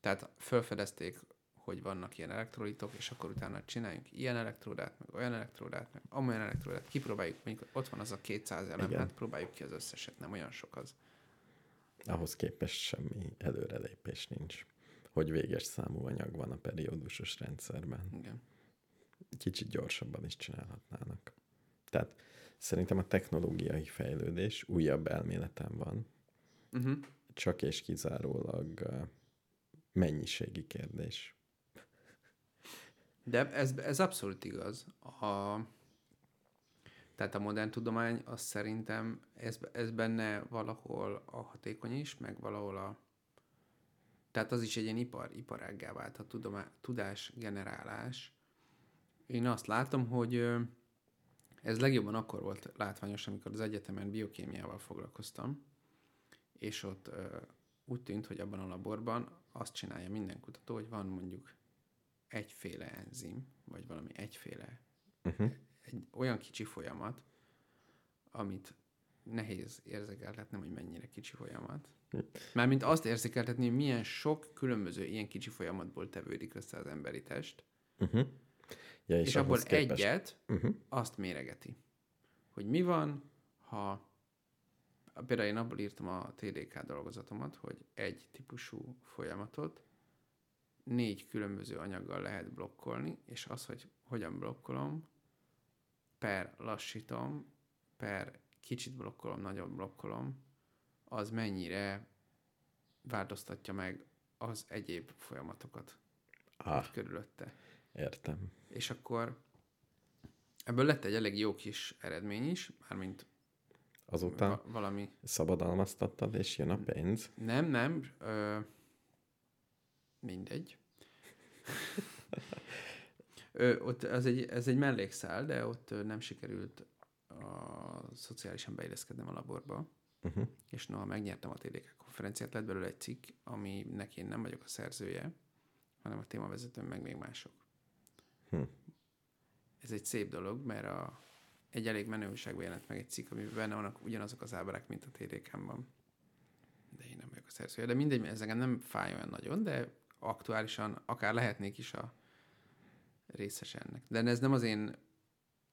tehát felfedezték, hogy vannak ilyen elektrolitok, és akkor utána csináljunk ilyen elektródát, meg olyan elektródát, meg amolyan elektródát, kipróbáljuk, mondjuk ott van az a 200 elem, Igen. hát próbáljuk ki az összeset, nem olyan sok az. Ahhoz képest semmi előrelépés nincs. Hogy véges számú anyag van a periódusos rendszerben. Igen. Kicsit gyorsabban is csinálhatnának. Tehát szerintem a technológiai fejlődés újabb elméletem van, Uh-huh. csak és kizárólag mennyiségi kérdés. De ez, ez abszolút igaz. A, tehát a modern tudomány, az szerintem ez, ez benne valahol a hatékony is, meg valahol a... Tehát az is egy ilyen ipar, iparággá vált a tudomá, tudás generálás. Én azt látom, hogy ez legjobban akkor volt látványos, amikor az egyetemen biokémiával foglalkoztam, és ott úgy tűnt, hogy abban a laborban azt csinálja minden kutató, hogy van mondjuk egyféle enzim, vagy valami egyféle, Uh-huh. egy olyan kicsi folyamat, amit nehéz érzékeltetni, hogy mennyire kicsi folyamat. Mármint azt érzékeltetni, hogy milyen sok különböző ilyen kicsi folyamatból tevődik össze az emberi test, Uh-huh. Ja, és, és abból képest- egyet Uh-huh. azt méregeti. Hogy mi van, ha például én abból írtam a TDK dolgozatomat, hogy egy típusú folyamatot négy különböző anyaggal lehet blokkolni, és az, hogy hogyan blokkolom, per lassítom, per kicsit blokkolom, nagyobb blokkolom, az mennyire változtatja meg az egyéb folyamatokat Ah, körülötte. Értem. És akkor ebből lett egy elég jó kis eredmény is, mármint Azután va- valami... szabadalmaztattad, és jön a pénz. Nem, nem, ö, mindegy. Ö, ott az egy, ez egy mellékszál, de ott nem sikerült a szociálisan beilleszkednem a laborba, Uh-huh. és noha megnyertem a TDK konferenciát, lett belőle egy cikk, aminek én nem vagyok a szerzője, hanem a témavezetőm, meg még mások. Hm. Ez egy szép dolog, mert a, egy elég menő újságban jelent meg egy cikk, amiben benne vannak ugyanazok az ábrák, mint a TDK-ban. De én nem vagyok a szerzője. De mindegy, ez engem nem fáj olyan nagyon, de aktuálisan akár lehetnék is a részes ennek. De ez nem az én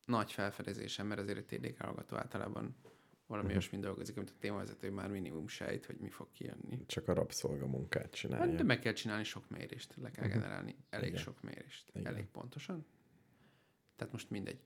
nagy felfedezésem, mert azért egy TDK hallgató általában valami Mhm. olyasmi dolgozik, amit a témavezető már minimum sejt, hogy mi fog kijönni. Csak a rabszolga munkát csinálja. Hát, de meg kell csinálni sok mérést, le kell generálni elég Igen. sok mérést, Igen. elég pontosan. Tehát most mindegy.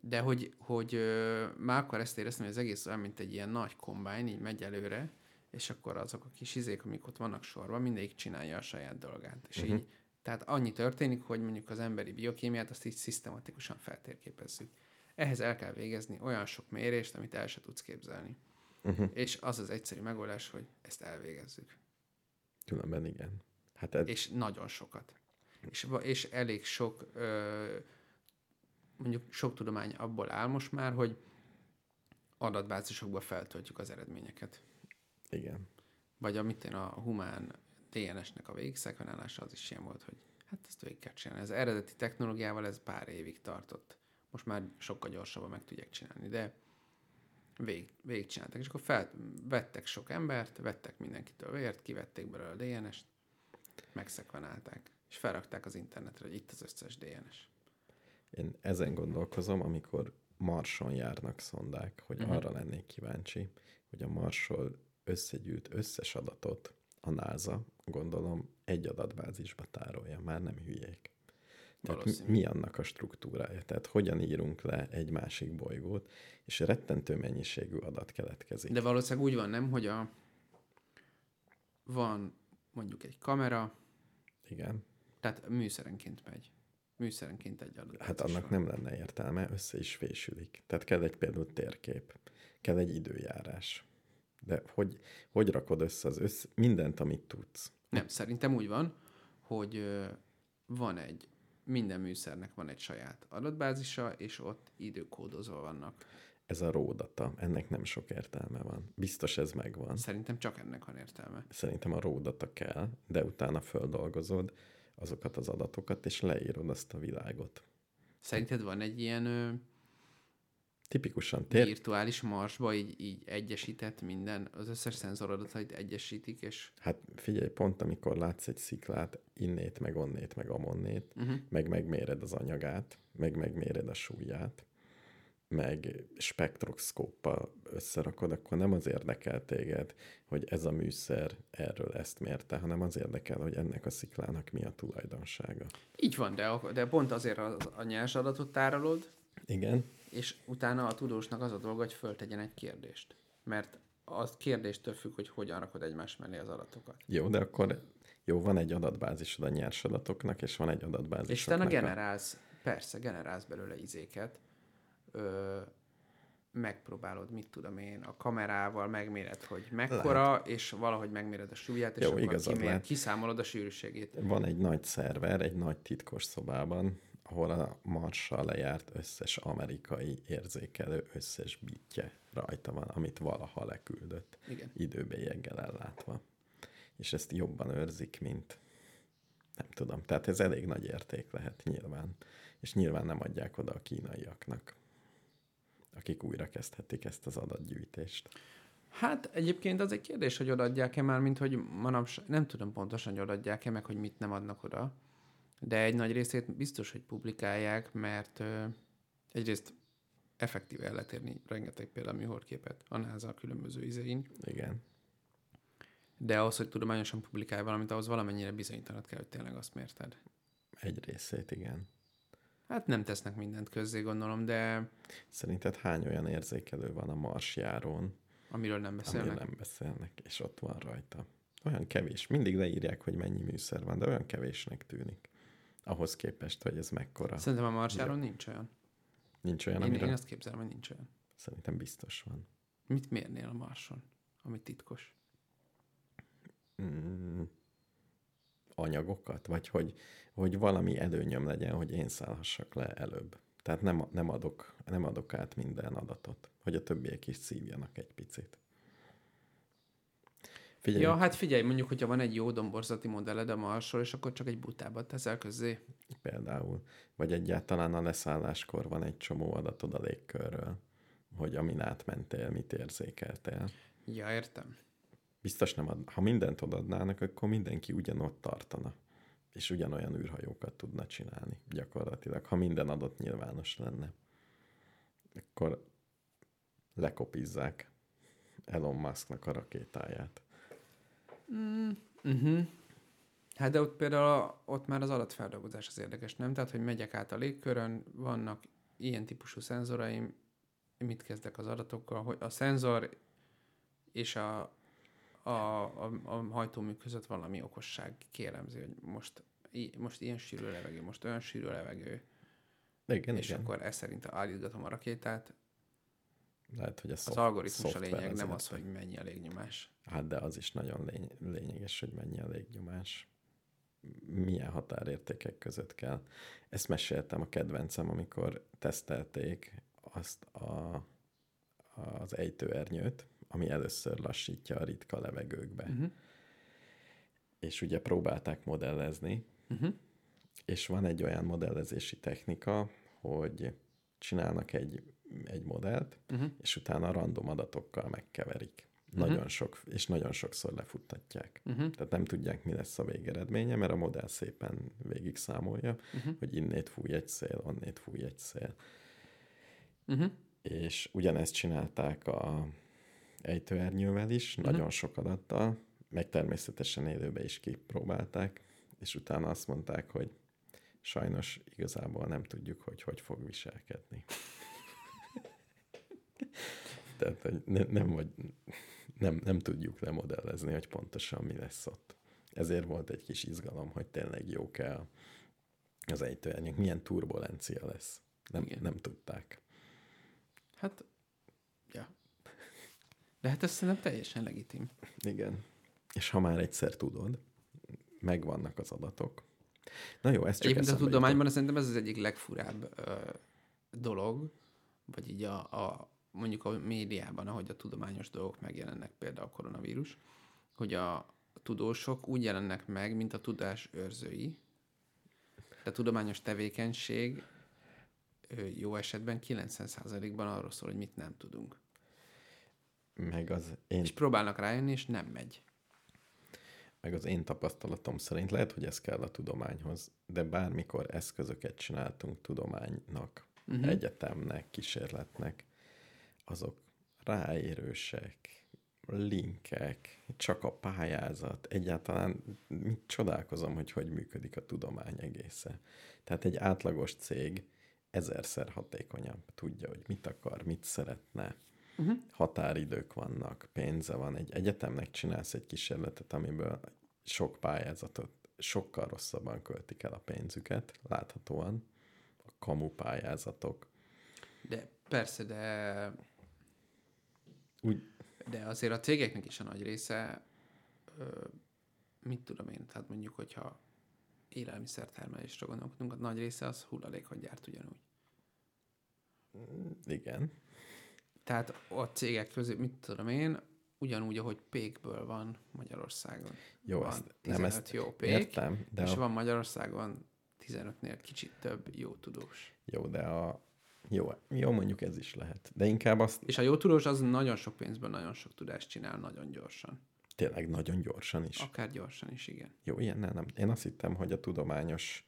De hogy, hogy ö, már akkor ezt éreztem, hogy az egész olyan, mint egy ilyen nagy kombány, így megy előre, és akkor azok a kis izék, amik ott vannak sorban, mindegyik csinálja a saját dolgát. És Mhm. így, tehát annyi történik, hogy mondjuk az emberi biokémiát azt így szisztematikusan feltérképezzük. Ehhez el kell végezni olyan sok mérést, amit el se tudsz képzelni. Uh-huh. És az az egyszerű megoldás, hogy ezt elvégezzük. Különben igen. Hát ez, És nagyon sokat. És, és elég sok, ö, mondjuk sok tudomány abból áll most már, hogy adatbázisokba feltöltjük az eredményeket. igen. Vagy amit én a humán DNS-nek a végigszekvenálása az is ilyen volt, hogy hát ezt végig kell csinálni. Az eredeti technológiával ez pár évig tartott. Most már sokkal gyorsabban meg tudják csinálni, de végig, végig csináltak. És akkor fel, vettek sok embert, vettek mindenkitől vért, kivették belőle a DNS-t, megszekvenálták, és felrakták az internetre, hogy itt az összes DNS. Én ezen gondolkozom, amikor Marson járnak szondák, hogy uh-huh. arra lennék kíváncsi, hogy a Marsról összegyűjt összes adatot a NASA, gondolom, egy adatbázisba tárolja, már nem hülyék. Tehát mi, annak a struktúrája? Tehát hogyan írunk le egy másik bolygót, és rettentő mennyiségű adat keletkezik. De valószínűleg úgy van, nem, hogy a van mondjuk egy kamera, Igen. tehát műszerenként megy. Műszerenként egy adat. Hát annak nem lenne értelme, össze is fésülik. Tehát kell egy például térkép, kell egy időjárás. De hogy, hogy rakod össze az össze, mindent, amit tudsz, Nem, szerintem úgy van, hogy van egy, minden műszernek van egy saját adatbázisa, és ott időkódozva vannak. Ez a ródata, ennek nem sok értelme van. Biztos ez megvan. Szerintem csak ennek van értelme. Szerintem a ródata kell, de utána földolgozod azokat az adatokat, és leírod azt a világot. Szerinted van egy ilyen Tipikusan tér, virtuális marsba így, így egyesített minden, az összes szenzoradatait egyesítik, és Hát figyelj, pont amikor látsz egy sziklát, innét, meg onnét, meg amonnét, uh-huh. meg megméred az anyagát, meg megméred a súlyát, meg spektroszkóppal összerakod, akkor nem az érdekel téged, hogy ez a műszer erről ezt mérte, hanem az érdekel, hogy ennek a sziklának mi a tulajdonsága. így van, de, de pont azért az, a nyers adatot tárolod, Igen, és utána a tudósnak az a dolga, hogy föltegyen egy kérdést. Mert az kérdéstől függ, hogy hogyan rakod egymás mellé az adatokat. jó, de akkor jó, van egy adatbázisod a nyers adatoknak, és van egy adatbázisod. És utána generálsz, persze, generálsz belőle izéket, ö, megpróbálod, mit tudom én, a kamerával megméred, hogy mekkora, és valahogy megméred a súlyát, és Jó, akkor kimér, lehet. kiszámolod a sűrűségét. Van egy nagy szerver, egy nagy titkos szobában, ahol a Marssal lejárt összes amerikai érzékelő összes bitje rajta van, amit valaha leküldött, Igen. időbélyeggel ellátva. És ezt jobban őrzik, mint nem tudom. Tehát ez elég nagy érték lehet nyilván. És nyilván nem adják oda a kínaiaknak, akik újra kezdhetik ezt az adatgyűjtést. Hát egyébként az egy kérdés, hogy odaadják-e már, mint hogy manapság, nem tudom pontosan, hogy odaadják-e, meg hogy mit nem adnak oda. De egy nagy részét biztos, hogy publikálják, mert ö, egyrészt effektív el lehet érni rengeteg például műhordképet a NASA különböző izéin, Igen. de ahhoz, hogy tudományosan publikálj valamit, ahhoz valamennyire bizonyítanod kell, hogy tényleg azt mérted. Egy részét, igen. Hát nem tesznek mindent közzé, gondolom, de Szerinted hány olyan érzékelő van a Marsjárón, amiről nem Beszélnek. beszélnek. nem beszélnek, és ott van rajta. Olyan kevés. Mindig leírják, hogy mennyi műszer van, de olyan kevésnek tűnik. Ahhoz képest, hogy ez mekkora. Szerintem a Marsáron nincs olyan. Nincs olyan, Én, amiről én azt képzelem, hogy nincs olyan. szerintem biztos van. Mit mérnél a Marson, ami titkos? Mm, anyagokat? Vagy hogy, hogy valami előnyöm legyen, hogy én szállhassak le előbb. Tehát nem, nem, adok, nem adok át minden adatot, hogy a többiek is szívjanak egy picit. Figyelj, Ja, hát figyelj, mondjuk, hogyha van egy jó domborzati modelled a Marsról, és akkor csak egy butábat teszel közzé. például, vagy egyáltalán a leszálláskor van egy csomó adatod a légkörről, hogy amin átmentél, mit érzékeltél. Ja, értem. Biztos nem ad, ha mindent odadnának, akkor mindenki ugyanott tartana, és ugyanolyan űrhajókat tudna csinálni gyakorlatilag, ha minden adott nyilvános lenne. Akkor lekopizzák Elon Musknak a rakétáját. Uh-huh. Hát de ott például ott már az adatfeldolgozás az érdekes, nem? Tehát, hogy megyek át a légkörön, vannak ilyen típusú szenzoraim, mit kezdek az adatokkal, hogy a szenzor és a, a, a, a hajtómű között valami okosság kéremzi, hogy most, most ilyen sűrű levegő, most olyan sűrű levegő, Igen, és igen. akkor ez szerint állítgatom a rakétát. Lehet, hogy a Az szoft- algoritmus a lényeg, nem az, hogy mennyi a légnyomás. Hát de az is nagyon lény- lényeges, hogy mennyi a légnyomás. Milyen határértékek között kell. Ezt meséltem a kedvencem, amikor tesztelték azt a, az ejtőernyőt, ami először lassítja a ritka levegőkbe. Uh-huh. És ugye próbálták modellezni, Uh-huh. és van egy olyan modellezési technika, hogy csinálnak egy, egy modellt, Uh-huh. és utána random adatokkal megkeverik. Mhm. Nagyon sok, és nagyon sokszor lefuttatják. Uh-huh. Tehát nem tudják, mi lesz a végeredménye, mert a modell szépen végig számolja, Uh-huh. hogy innét fúj egy szél, onnét fúj egy szél. Uh-huh. És ugyanezt csinálták a ejtőernyővel is, Mhm. nagyon sok adattal, meg természetesen élőbe is kipróbálták, és utána azt mondták, hogy sajnos igazából nem tudjuk, hogy hogy fog viselkedni. Tehát hogy ne, nem, vagy, nem, nem tudjuk lemodellezni, hogy pontosan mi lesz ott. Ezért volt egy kis izgalom, hogy tényleg jó kell az ejtőernyők, milyen turbulencia lesz. Nem, Igen. nem tudták. Hát, ja. De hát ez szerintem teljesen legitim. Igen. És ha már egyszer tudod, megvannak az adatok. Na jó, ez csak Egyébként a tudományban szerintem ez az egyik legfurább ö, dolog, vagy így a, a, mondjuk a médiában, ahogy a tudományos dolgok megjelennek, például a koronavírus, hogy a tudósok úgy jelennek meg, mint a tudás őrzői. De a tudományos tevékenység jó esetben 90%-ban arról szól, hogy mit nem tudunk. Meg az én És próbálnak rájönni, és nem megy. meg az én tapasztalatom szerint lehet, hogy ez kell a tudományhoz, de bármikor eszközöket csináltunk tudománynak, uh-huh. egyetemnek, kísérletnek, azok ráérősek, linkek, csak a pályázat, egyáltalán mit csodálkozom, hogy hogy működik a tudomány egészen. Tehát egy átlagos cég ezerszer hatékonyabb, tudja, hogy mit akar, mit szeretne, uh-huh. határidők vannak, pénze van. Egy egyetemnek csinálsz egy kísérletet, amiből sok pályázatot sokkal rosszabban költik el a pénzüket, láthatóan. A kamu pályázatok. De persze, de Úgy, De azért a cégeknek is a nagy része, mit tudom én, tehát mondjuk, hogyha élelmiszertermelésre gondolkodunk, a nagy része az hulladékot gyárt ugyanúgy. igen. Tehát a cégek közé, mit tudom én, ugyanúgy, ahogy pékből van Magyarországon. Jó, van ezt, 15 nem ezt jó pék, értem, de és a, van Magyarországon 15-nél kicsit több jó tudós. jó, de a jó, jó, mondjuk ez is lehet. De inkább azt És a jó tudós az nagyon sok pénzből nagyon sok tudást csinál nagyon gyorsan. tényleg nagyon gyorsan is. Akár gyorsan is, igen. Jó, ilyennel nem. Én azt hittem, hogy a tudományos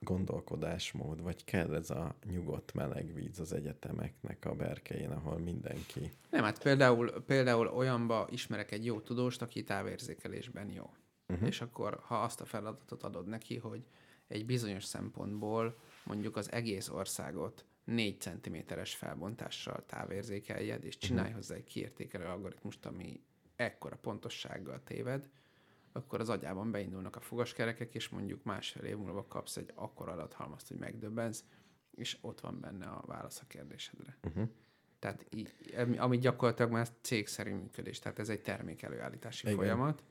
gondolkodásmód, vagy kell ez a nyugodt meleg víz az egyetemeknek a berkein, ahol mindenki... Nem, hát például, például olyanba ismerek egy jó tudóst, aki távérzékelésben jó. Uh-huh. És akkor, ha azt a feladatot adod neki, hogy egy bizonyos szempontból mondjuk az egész országot 4 cm-es felbontással távérzékeljed, és csinálj uh-huh. hozzá egy kiértékelő algoritmust, ami ekkora pontossággal téved, akkor az agyában beindulnak a fogaskerekek, és mondjuk másfél év múlva kapsz egy akkora adathalmazt, hogy megdöbbensz, és ott van benne a válasz a kérdésedre. Uh-huh. Tehát ami gyakorlatilag már cégszerű működés, tehát ez egy termékelőállítási Igen. folyamat,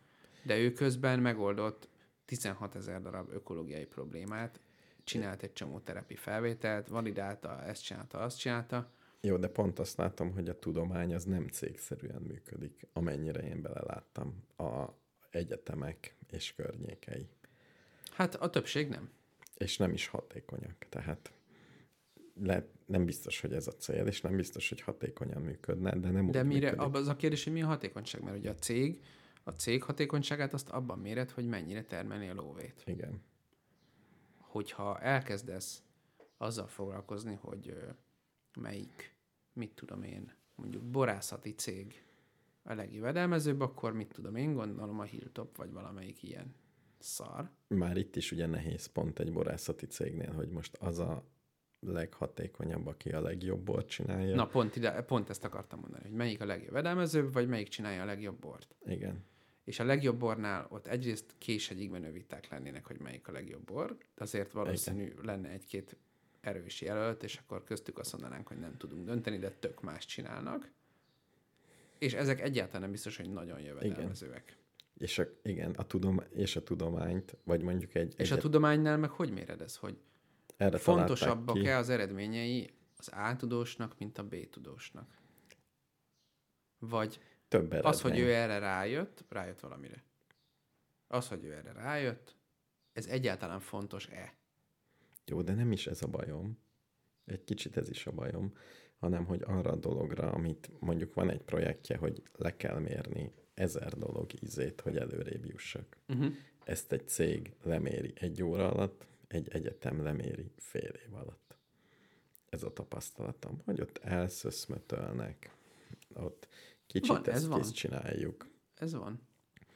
de ő közben megoldott 16 ezer darab ökológiai problémát, csinált egy csomó terepi felvételt, validálta, ezt csinálta, azt csinálta, Jó, de pont azt látom, hogy a tudomány az nem cégszerűen működik, amennyire én beleláttam a egyetemek és környékei. Hát a többség nem. És nem is hatékonyak, tehát lehet, nem biztos, hogy ez a cél, és nem biztos, hogy hatékonyan működne, de nem De mire, működik. az a kérdés, hogy mi a hatékonyság? Mert ugye a cég, a cég hatékonyságát azt abban méret, hogy mennyire termeli a lóvét. Igen. Hogyha elkezdesz azzal foglalkozni, hogy melyik, mit tudom én, mondjuk borászati cég a legjövedelmezőbb, akkor mit tudom én, gondolom a Hilltop, vagy valamelyik ilyen szar. Már itt is ugye nehéz pont egy borászati cégnél, hogy most az a leghatékonyabb, aki a legjobb bort csinálja. Na, pont, ide, pont ezt akartam mondani, hogy melyik a legjövedelmezőbb, vagy melyik csinálja a legjobb bort. Igen. És a legjobb bornál ott egyrészt késegyig viták lennének, hogy melyik a legjobb bor, de azért valószínű Igen. lenne egy-két erős jelölt, és akkor köztük azt mondanánk, hogy nem tudunk dönteni, de tök más csinálnak. És ezek egyáltalán nem biztos, hogy nagyon jövedelmezőek. És a, igen, a tudom, és a tudományt, vagy mondjuk egy... És a egyet- tudománynál meg hogy méred ez, hogy erre fontosabbak-e az eredményei az A tudósnak, mint a B tudósnak? Vagy Több eredmény. az, hogy ő erre rájött, rájött valamire. Az, hogy ő erre rájött, ez egyáltalán fontos-e? Jó, de nem is ez a bajom. Egy kicsit ez is a bajom, hanem hogy arra a dologra, amit mondjuk van egy projektje, hogy le kell mérni ezer dolog ízét, hogy előrébb jussak. Uh-huh. Ezt egy cég leméri egy óra alatt, egy egyetem leméri fél év alatt. Ez a tapasztalatom, hogy ott elszöszmötölnek, ott kicsit Van, ez ezt van. csináljuk. Ez van.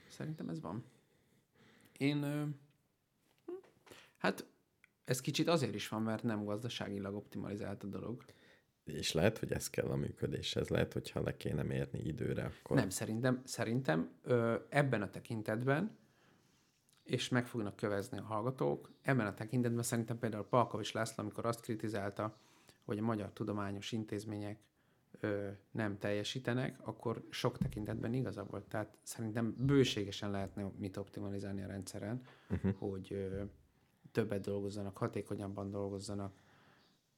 Szerintem ez van. Én, ö, hát ez kicsit azért is van, mert nem gazdaságilag optimalizált a dolog. És lehet, hogy ez kell a működéshez. Lehet, hogyha le kéne mérni időre, akkor... Nem, szerintem, szerintem ö, ebben a tekintetben, és meg fognak kövezni a hallgatók, ebben a tekintetben szerintem például Palkovics László, amikor azt kritizálta, hogy a magyar tudományos intézmények ö, nem teljesítenek, akkor sok tekintetben igaza volt. Tehát szerintem bőségesen lehetne mit optimalizálni a rendszeren, uh-huh. hogy ö, többet dolgozzanak, hatékonyabban dolgozzanak,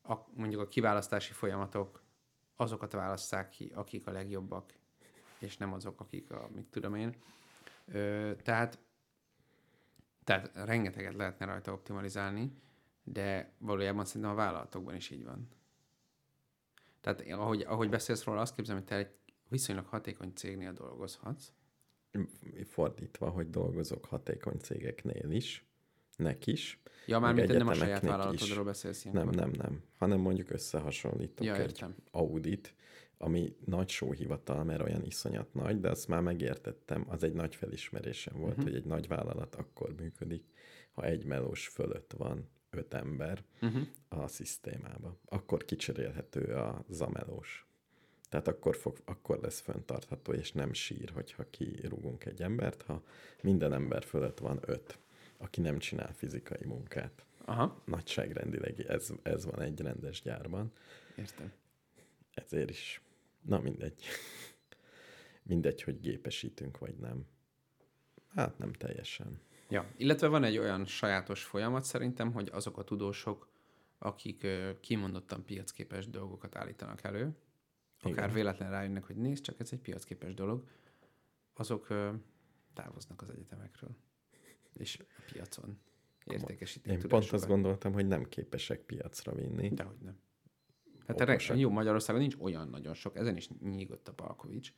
a, mondjuk a kiválasztási folyamatok azokat válasszák ki, akik a legjobbak, és nem azok, akik a, mit tudom én. Ö, tehát, tehát rengeteget lehetne rajta optimalizálni, de valójában szerintem a vállalatokban is így van. Tehát ahogy, ahogy beszélsz róla, azt képzelem, hogy te egy viszonylag hatékony cégnél dolgozhatsz. Fordítva, hogy dolgozok hatékony cégeknél is, nek is. Ja, már mint nem a saját vállalatodról beszélsz ilyenkor. Nem, nem, nem. Hanem mondjuk összehasonlítok ja, egy audit, ami nagy sóhivatal, mert olyan iszonyat nagy, de azt már megértettem, az egy nagy felismerésem volt, uh-huh. hogy egy nagy vállalat akkor működik, ha egy melós fölött van öt ember uh-huh. a szisztémába. Akkor kicserélhető a zamelós. Tehát akkor, fog, akkor lesz föntartható, és nem sír, hogyha kirúgunk egy embert, ha minden ember fölött van öt, aki nem csinál fizikai munkát. Aha. Nagyságrendileg ez, ez van egy rendes gyárban. Értem. Ezért is. Na mindegy. mindegy, hogy gépesítünk, vagy nem. Hát nem teljesen. Ja, illetve van egy olyan sajátos folyamat szerintem, hogy azok a tudósok, akik kimondottan piacképes dolgokat állítanak elő, akár Igen. véletlen rájönnek, hogy nézd, csak ez egy piacképes dolog, azok távoznak az egyetemekről. És a piacon értékesítik Én pont azt gondoltam, hogy nem képesek piacra vinni. Dehogy nem. Hát erre, jó, Magyarországon nincs olyan nagyon sok, ezen is nyígott a Palkovics,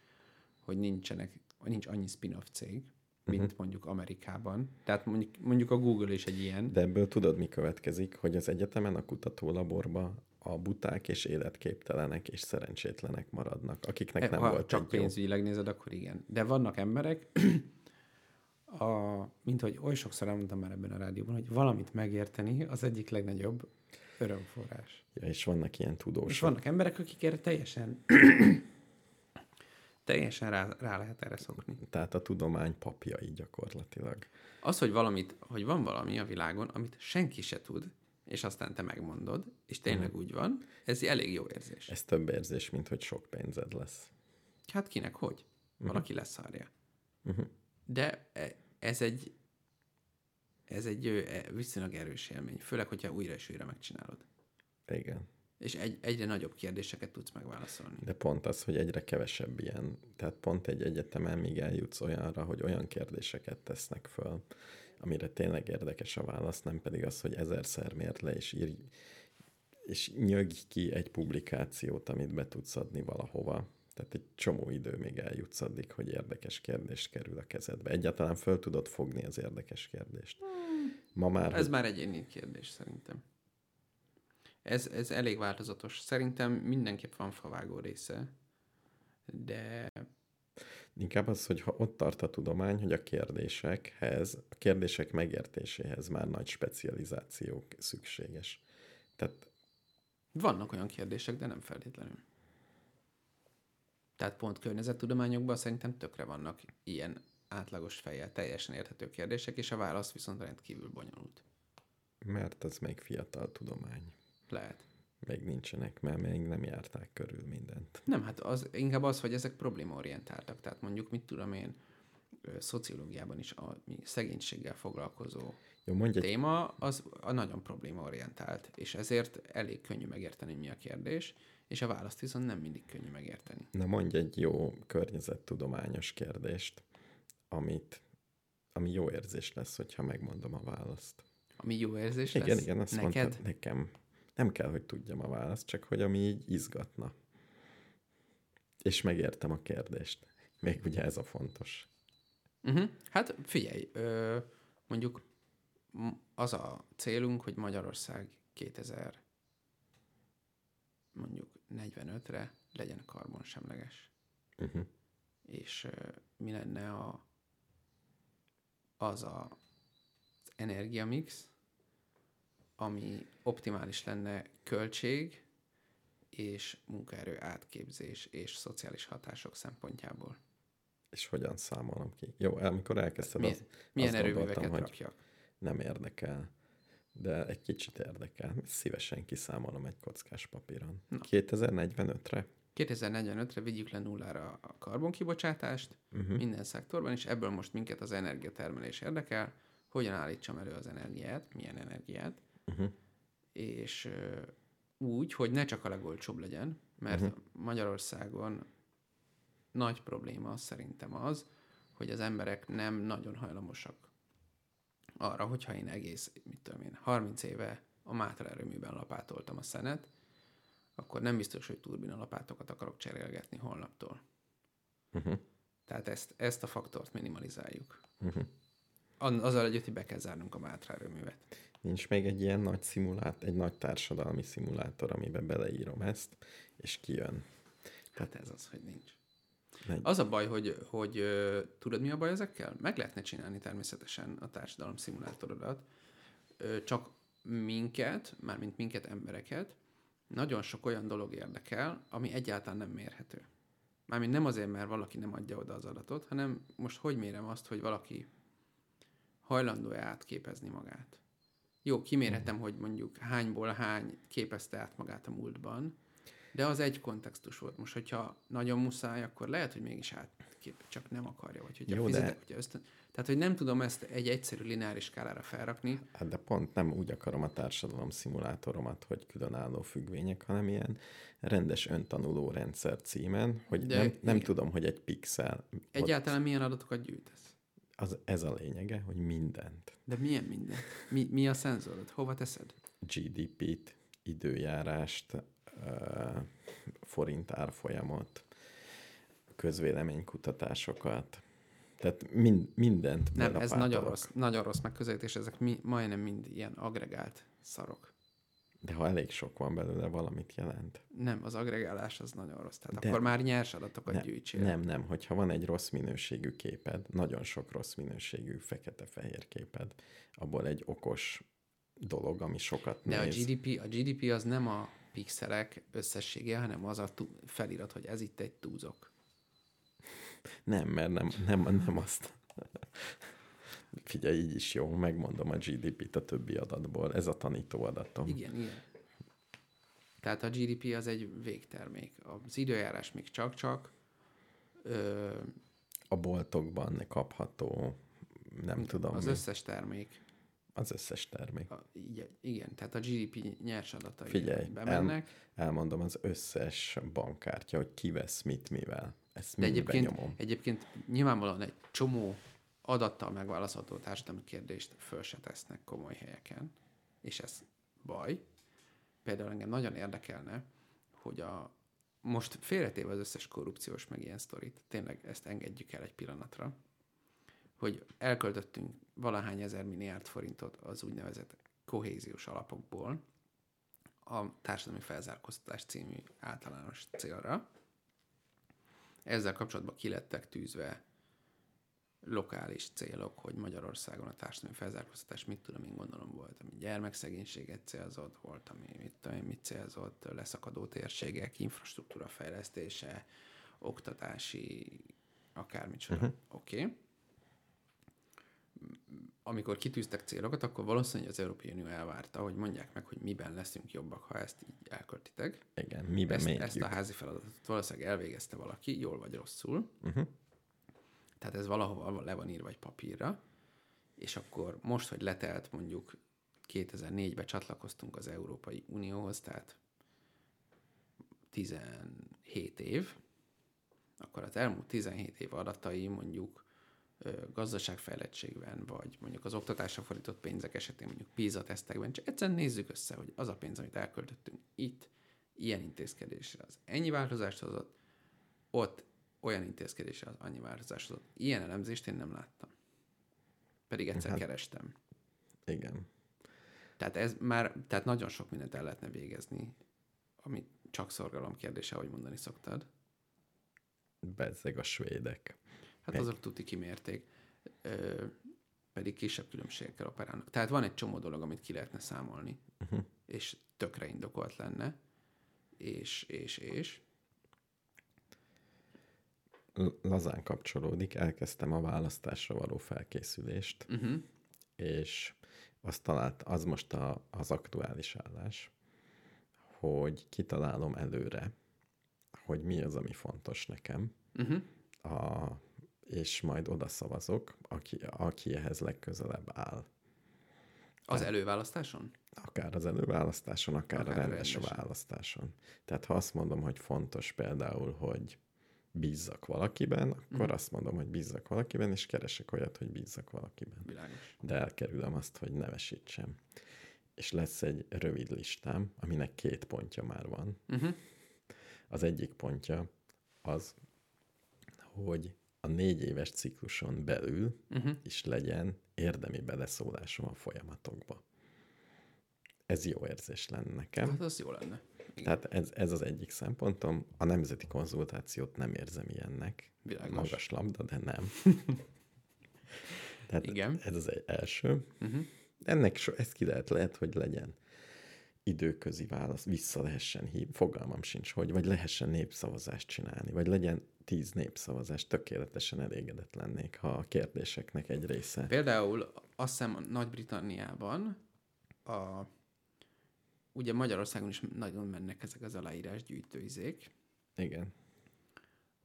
hogy nincsenek, nincs annyi spin-off cég, mint uh-huh. mondjuk Amerikában. Tehát mondjuk, mondjuk a Google is egy ilyen. De ebből tudod, mi következik, hogy az egyetemen, a kutatólaborban a buták és életképtelenek és szerencsétlenek maradnak, akiknek e, nem ha volt csak pénzügyileg jó. nézed, akkor igen. De vannak emberek, a, mint hogy oly sokszor elmondtam már ebben a rádióban, hogy valamit megérteni az egyik legnagyobb örömforrás. Ja, és vannak ilyen tudósok. És vannak emberek, akik erre teljesen teljesen rá, rá lehet erre szokni. Tehát a tudomány papjai gyakorlatilag. Az, hogy valamit, hogy van valami a világon, amit senki se tud, és aztán te megmondod, és tényleg uh-huh. úgy van, ez elég jó érzés. Ez több érzés, mint hogy sok pénzed lesz. Hát kinek hogy? Uh-huh. Valaki leszarja. Uh-huh. De e, ez egy ez egy e, viszonylag erős élmény, főleg, hogyha újra és újra megcsinálod. Igen. És egy, egyre nagyobb kérdéseket tudsz megválaszolni. De pont az, hogy egyre kevesebb ilyen, tehát pont egy egyetemen még eljutsz olyanra, hogy olyan kérdéseket tesznek föl, amire tényleg érdekes a válasz, nem pedig az, hogy ezerszer mért le, és írj, és nyög ki egy publikációt, amit be tudsz adni valahova. Tehát egy csomó idő még eljutsz addig, hogy érdekes kérdés kerül a kezedbe. Egyáltalán föl tudod fogni az érdekes kérdést. Hmm. Ma már... Ez hogy... már egyéni kérdés szerintem. Ez, ez elég változatos. Szerintem mindenképp van favágó része, de... Inkább az, hogy ha ott tart a tudomány, hogy a kérdésekhez, a kérdések megértéséhez már nagy specializáció szükséges. Tehát... Vannak olyan kérdések, de nem feltétlenül. Tehát pont környezettudományokban szerintem tökre vannak ilyen átlagos fejjel teljesen érthető kérdések, és a válasz viszont rendkívül bonyolult. Mert az még fiatal tudomány. Lehet. Még nincsenek, mert még nem járták körül mindent. Nem, hát az, inkább az, hogy ezek problémaorientáltak. Tehát mondjuk, mit tudom én, szociológiában is a szegénységgel foglalkozó Jó, mondj téma, az a nagyon problémaorientált, és ezért elég könnyű megérteni, mi a kérdés, és a választ viszont nem mindig könnyű megérteni. Na mondj egy jó környezettudományos kérdést, amit, ami jó érzés lesz, hogyha megmondom a választ. Ami jó érzés igen, lesz? Igen, azt Neked? mondtad nekem. Nem kell, hogy tudjam a választ, csak hogy ami így izgatna. És megértem a kérdést. Még ugye ez a fontos. Uh-huh. Hát figyelj, ö, mondjuk az a célunk, hogy Magyarország 2000 mondjuk 45-re legyen karbonsemleges. Uh-huh. És ö, mi lenne a, az a, az energiamix, ami optimális lenne költség és munkaerő átképzés és szociális hatások szempontjából. És hogyan számolom ki? Jó, amikor elkezdted milyen, az, milyen erőműveket rakjak? Nem érdekel, de egy kicsit érdekel. Szívesen kiszámolom egy kockás papíron. Na. 2045-re? 2045-re vigyük le nullára a karbonkibocsátást uh-huh. minden szektorban, és ebből most minket az energiatermelés érdekel, hogyan állítsam elő az energiát, milyen energiát, uh-huh. és úgy, hogy ne csak a legolcsóbb legyen, mert uh-huh. Magyarországon nagy probléma szerintem az, hogy az emberek nem nagyon hajlamosak arra, hogyha én egész, mit tudom én, 30 éve a Mátra erőműben lapátoltam a szenet, akkor nem biztos, hogy turbina lapátokat akarok cserélgetni holnaptól. Uh-huh. Tehát ezt, ezt a faktort minimalizáljuk. Uh-huh. Azzal együtt, hogy be kell zárnunk a Mátra erőművet. Nincs még egy ilyen nagy szimulát, egy nagy társadalmi szimulátor, amiben beleírom ezt, és kijön. Hát ez az, hogy nincs. Megy. Az a baj, hogy, hogy tudod, mi a baj ezekkel? Meg lehetne csinálni természetesen a társadalom szimulátorodat, csak minket, mármint minket embereket, nagyon sok olyan dolog érdekel, ami egyáltalán nem mérhető. Mármint nem azért, mert valaki nem adja oda az adatot, hanem most hogy mérem azt, hogy valaki hajlandó-e átképezni magát. Jó, kimérhetem, hogy mondjuk hányból hány képezte át magát a múltban, de az egy kontextus volt. Most, hogyha nagyon muszáj, akkor lehet, hogy mégis átkép, csak nem akarja, vagy hogyha Jó, fizetek, de... hogyha ösztön... Tehát, hogy nem tudom ezt egy egyszerű lineáris skálára felrakni. Hát de pont nem úgy akarom a társadalom szimulátoromat, hogy különálló függvények, hanem ilyen rendes öntanuló rendszer címen, hogy de, nem, nem tudom, hogy egy pixel... Egyáltalán ott... milyen adatokat gyűjtesz? Az, ez a lényege, hogy mindent. De milyen mindent? Mi, mi a szenzorod? Hova teszed? GDP-t, időjárást, forint árfolyamot, közvéleménykutatásokat, tehát mind, mindent Nem, ez nagyon rossz, nagyon rossz megközelítés, ezek mi, majdnem mind ilyen agregált szarok. De ha elég sok van belőle, valamit jelent. Nem, az agregálás az nagyon rossz. Tehát De akkor már nyers adatokat ne, gyűjtsél. Nem, nem. Hogyha van egy rossz minőségű képed, nagyon sok rossz minőségű fekete-fehér képed, abból egy okos dolog, ami sokat De néz. a GDP, a GDP az nem a pixelek összessége, hanem az a felirat, hogy ez itt egy túzok. Nem, mert nem, nem, nem azt. Figyelj, így is jó, megmondom a GDP-t a többi adatból. Ez a tanító adatom. Igen, igen. Tehát a GDP az egy végtermék. Az időjárás még csak-csak. Ö... A boltokban kapható, nem tudom. Az mi. összes termék. Az összes termék. A, igen, igen, tehát a GDP nyers adatai Figyelj, bemennek. El, elmondom az összes bankkártya, hogy ki vesz mit mivel. Ezt De egyébként, benyomom. egyébként nyilvánvalóan egy csomó adattal megválaszolható társadalmi kérdést föl se tesznek komoly helyeken, és ez baj. Például engem nagyon érdekelne, hogy a most félretéve az összes korrupciós meg ilyen sztorit, tényleg ezt engedjük el egy pillanatra, hogy elköltöttünk valahány ezer milliárd forintot az úgynevezett kohéziós alapokból a társadalmi felzárkóztatás című általános célra. Ezzel kapcsolatban kilettek tűzve lokális célok, hogy Magyarországon a társadalmi felzárkóztatás mit tudom én gondolom volt, ami gyermekszegénységet célzott, volt, ami mit tudom én mit célzott, leszakadó térségek, infrastruktúra fejlesztése, oktatási, akármicsoda. Uh-huh. Oké. Okay amikor kitűztek célokat, akkor valószínűleg az Európai Unió elvárta, hogy mondják meg, hogy miben leszünk jobbak, ha ezt így elköltitek. Igen, miben ezt, ezt a házi feladatot valószínűleg elvégezte valaki, jól vagy rosszul. Uh-huh. Tehát ez valahova le van írva egy papírra, és akkor most, hogy letelt mondjuk 2004-ben csatlakoztunk az Európai Unióhoz, tehát 17 év, akkor az elmúlt 17 év adatai mondjuk gazdaságfejlettségben, vagy mondjuk az oktatásra fordított pénzek esetén, mondjuk PISA tesztekben, csak egyszerűen nézzük össze, hogy az a pénz, amit elköltöttünk itt, ilyen intézkedésre az ennyi változást hozott, ott olyan intézkedésre az annyi változást hozott. Ilyen elemzést én nem láttam. Pedig egyszer hát, kerestem. Igen. Tehát ez már, tehát nagyon sok mindent el lehetne végezni, amit csak szorgalom kérdése, ahogy mondani szoktad. Bezzeg a svédek. Hát azok tuti kimérték. Ö, pedig kisebb különbségekkel operálnak. Tehát van egy csomó dolog, amit ki lehetne számolni, uh-huh. és tökre indokolt lenne, és, és, és. Lazán kapcsolódik, elkezdtem a választásra való felkészülést, uh-huh. és azt talált, az most a, az aktuális állás, hogy kitalálom előre, hogy mi az, ami fontos nekem, Uh-huh. a, és majd oda szavazok, aki, aki ehhez legközelebb áll. Az előválasztáson? Akár az előválasztáson, akár, Akár a rendes rendesen. választáson. Tehát ha azt mondom, hogy fontos például, hogy bízzak valakiben, akkor Mhm. azt mondom, hogy bízzak valakiben, és keresek olyat, hogy bízzak valakiben. Világos. De elkerülöm azt, hogy nevesítsem. És lesz egy rövid listám, aminek két pontja már van. Uh-huh. Az egyik pontja az, hogy a négy éves cikluson belül Uh-huh. is legyen érdemi beleszólásom a folyamatokba. Ez jó érzés lenne nekem. Hát az jó lenne. Tehát ez, ez az egyik szempontom. A nemzeti konzultációt nem érzem ilyennek. Világos. Magas labda, de nem. Tehát Igen. ez az egy első. Uh-huh. Ennek so, ez ki lehet, lehet, hogy legyen időközi válasz, vissza lehessen hív, fogalmam sincs, hogy, vagy lehessen népszavazást csinálni, vagy legyen tíz népszavazás, tökéletesen elégedett lennék, ha a kérdéseknek egy része. Például azt hiszem Nagy-Britanniában a, ugye Magyarországon is nagyon mennek ezek az aláírás gyűjtőizék, Igen.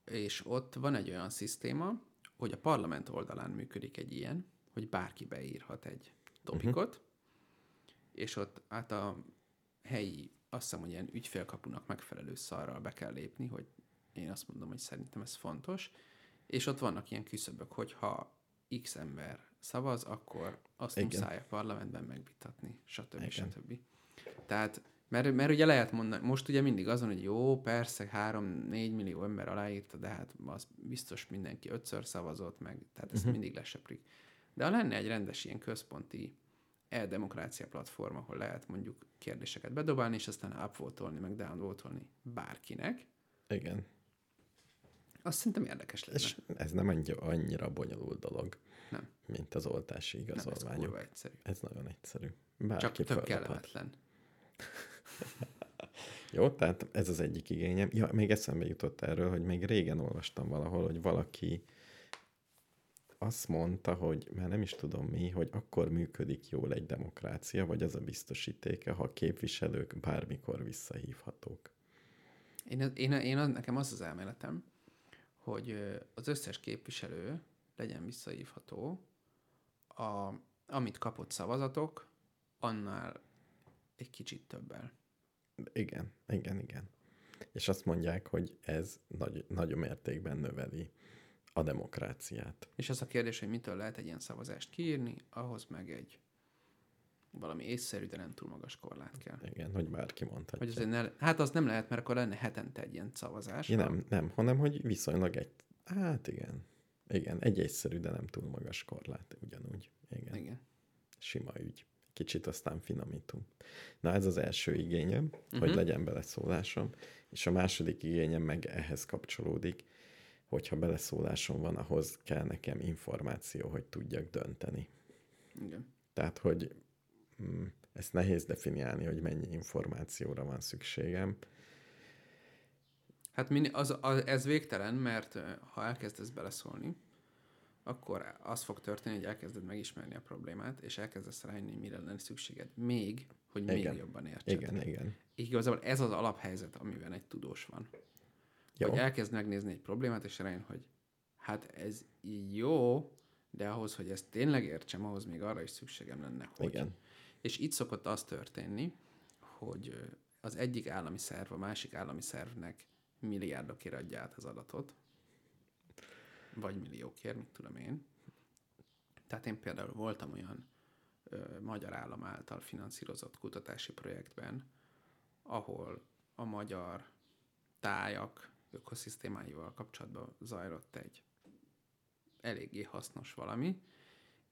és ott van egy olyan szisztéma, hogy a parlament oldalán működik egy ilyen, hogy bárki beírhat egy topikot, uh-huh. és ott hát a helyi, azt hiszem, hogy ilyen ügyfélkapunak megfelelő szarral be kell lépni, hogy én azt mondom, hogy szerintem ez fontos, és ott vannak ilyen küszöbök, hogy ha X ember szavaz, akkor azt Igen. muszáj a parlamentben megvitatni, stb. Igen. stb. Tehát, mert, mert ugye lehet mondani, most ugye mindig azon, hogy jó, persze, 3-4 millió ember aláírta, de hát az biztos mindenki ötször szavazott meg, tehát ezt uh-huh. mindig lesöprik. De ha lenne egy rendes ilyen központi e-demokrácia platform, ahol lehet mondjuk kérdéseket bedobálni, és aztán upvotolni, meg downvotolni bárkinek, Igen. azt szerintem érdekes lenne. És ez nem annyira, annyira bonyolult dolog, Nem. mint az oltási Nem, ez igazolványok. egyszerű. ez nagyon egyszerű. Csak Bárki tök feladhat. kellemetlen. Jó, tehát ez az egyik igényem. Ja, még eszembe jutott erről, hogy még régen olvastam valahol, hogy valaki azt mondta, hogy már nem is tudom mi, hogy akkor működik jól egy demokrácia, vagy az a biztosítéke, ha a képviselők bármikor visszahívhatók. Én, én, én az, nekem az az elméletem, hogy az összes képviselő legyen visszahívható, a, amit kapott szavazatok, annál egy kicsit többel. Igen, igen, igen. És azt mondják, hogy ez nagy, nagy mértékben növeli a demokráciát. És az a kérdés, hogy mitől lehet egy ilyen szavazást kiírni, ahhoz meg egy valami észszerű, de nem túl magas korlát kell. Igen, hogy bárki mondhatja. Hogy azért ne, hát az nem lehet, mert akkor lenne hetente egy ilyen szavazás. Ja, nem, nem, hanem hogy viszonylag egy, hát igen, igen, egy egyszerű, de nem túl magas korlát, ugyanúgy. Igen, igen. Igen. sima ügy. Kicsit aztán finomítunk. Na ez az első igényem, uh-huh. Mhm. hogy legyen beleszólásom, és a második igényem meg ehhez kapcsolódik, hogyha beleszólásom van, ahhoz kell nekem információ, hogy tudjak dönteni. Igen. Tehát, hogy mm, ezt nehéz definiálni, hogy mennyi információra van szükségem. Hát az, az, ez végtelen, mert ha elkezdesz beleszólni, akkor az fog történni, hogy elkezded megismerni a problémát, és elkezdesz rájönni, mire lenne szükséged. Még, hogy még Igen. jobban értsed. Igen, igen. Igazából ez az alaphelyzet, amiben egy tudós van. Jó. Hogy elkezd megnézni egy problémát, és rájön, hogy hát ez jó, de ahhoz, hogy ezt tényleg értsem, ahhoz még arra is szükségem lenne, hogy. Igen. És itt szokott az történni, hogy az egyik állami szerv a másik állami szervnek milliárdokért adja át az adatot, vagy milliókért, mit tudom én. Tehát én például voltam olyan ö, magyar állam által finanszírozott kutatási projektben, ahol a magyar tájak ökoszisztémáival kapcsolatban zajlott egy eléggé hasznos valami,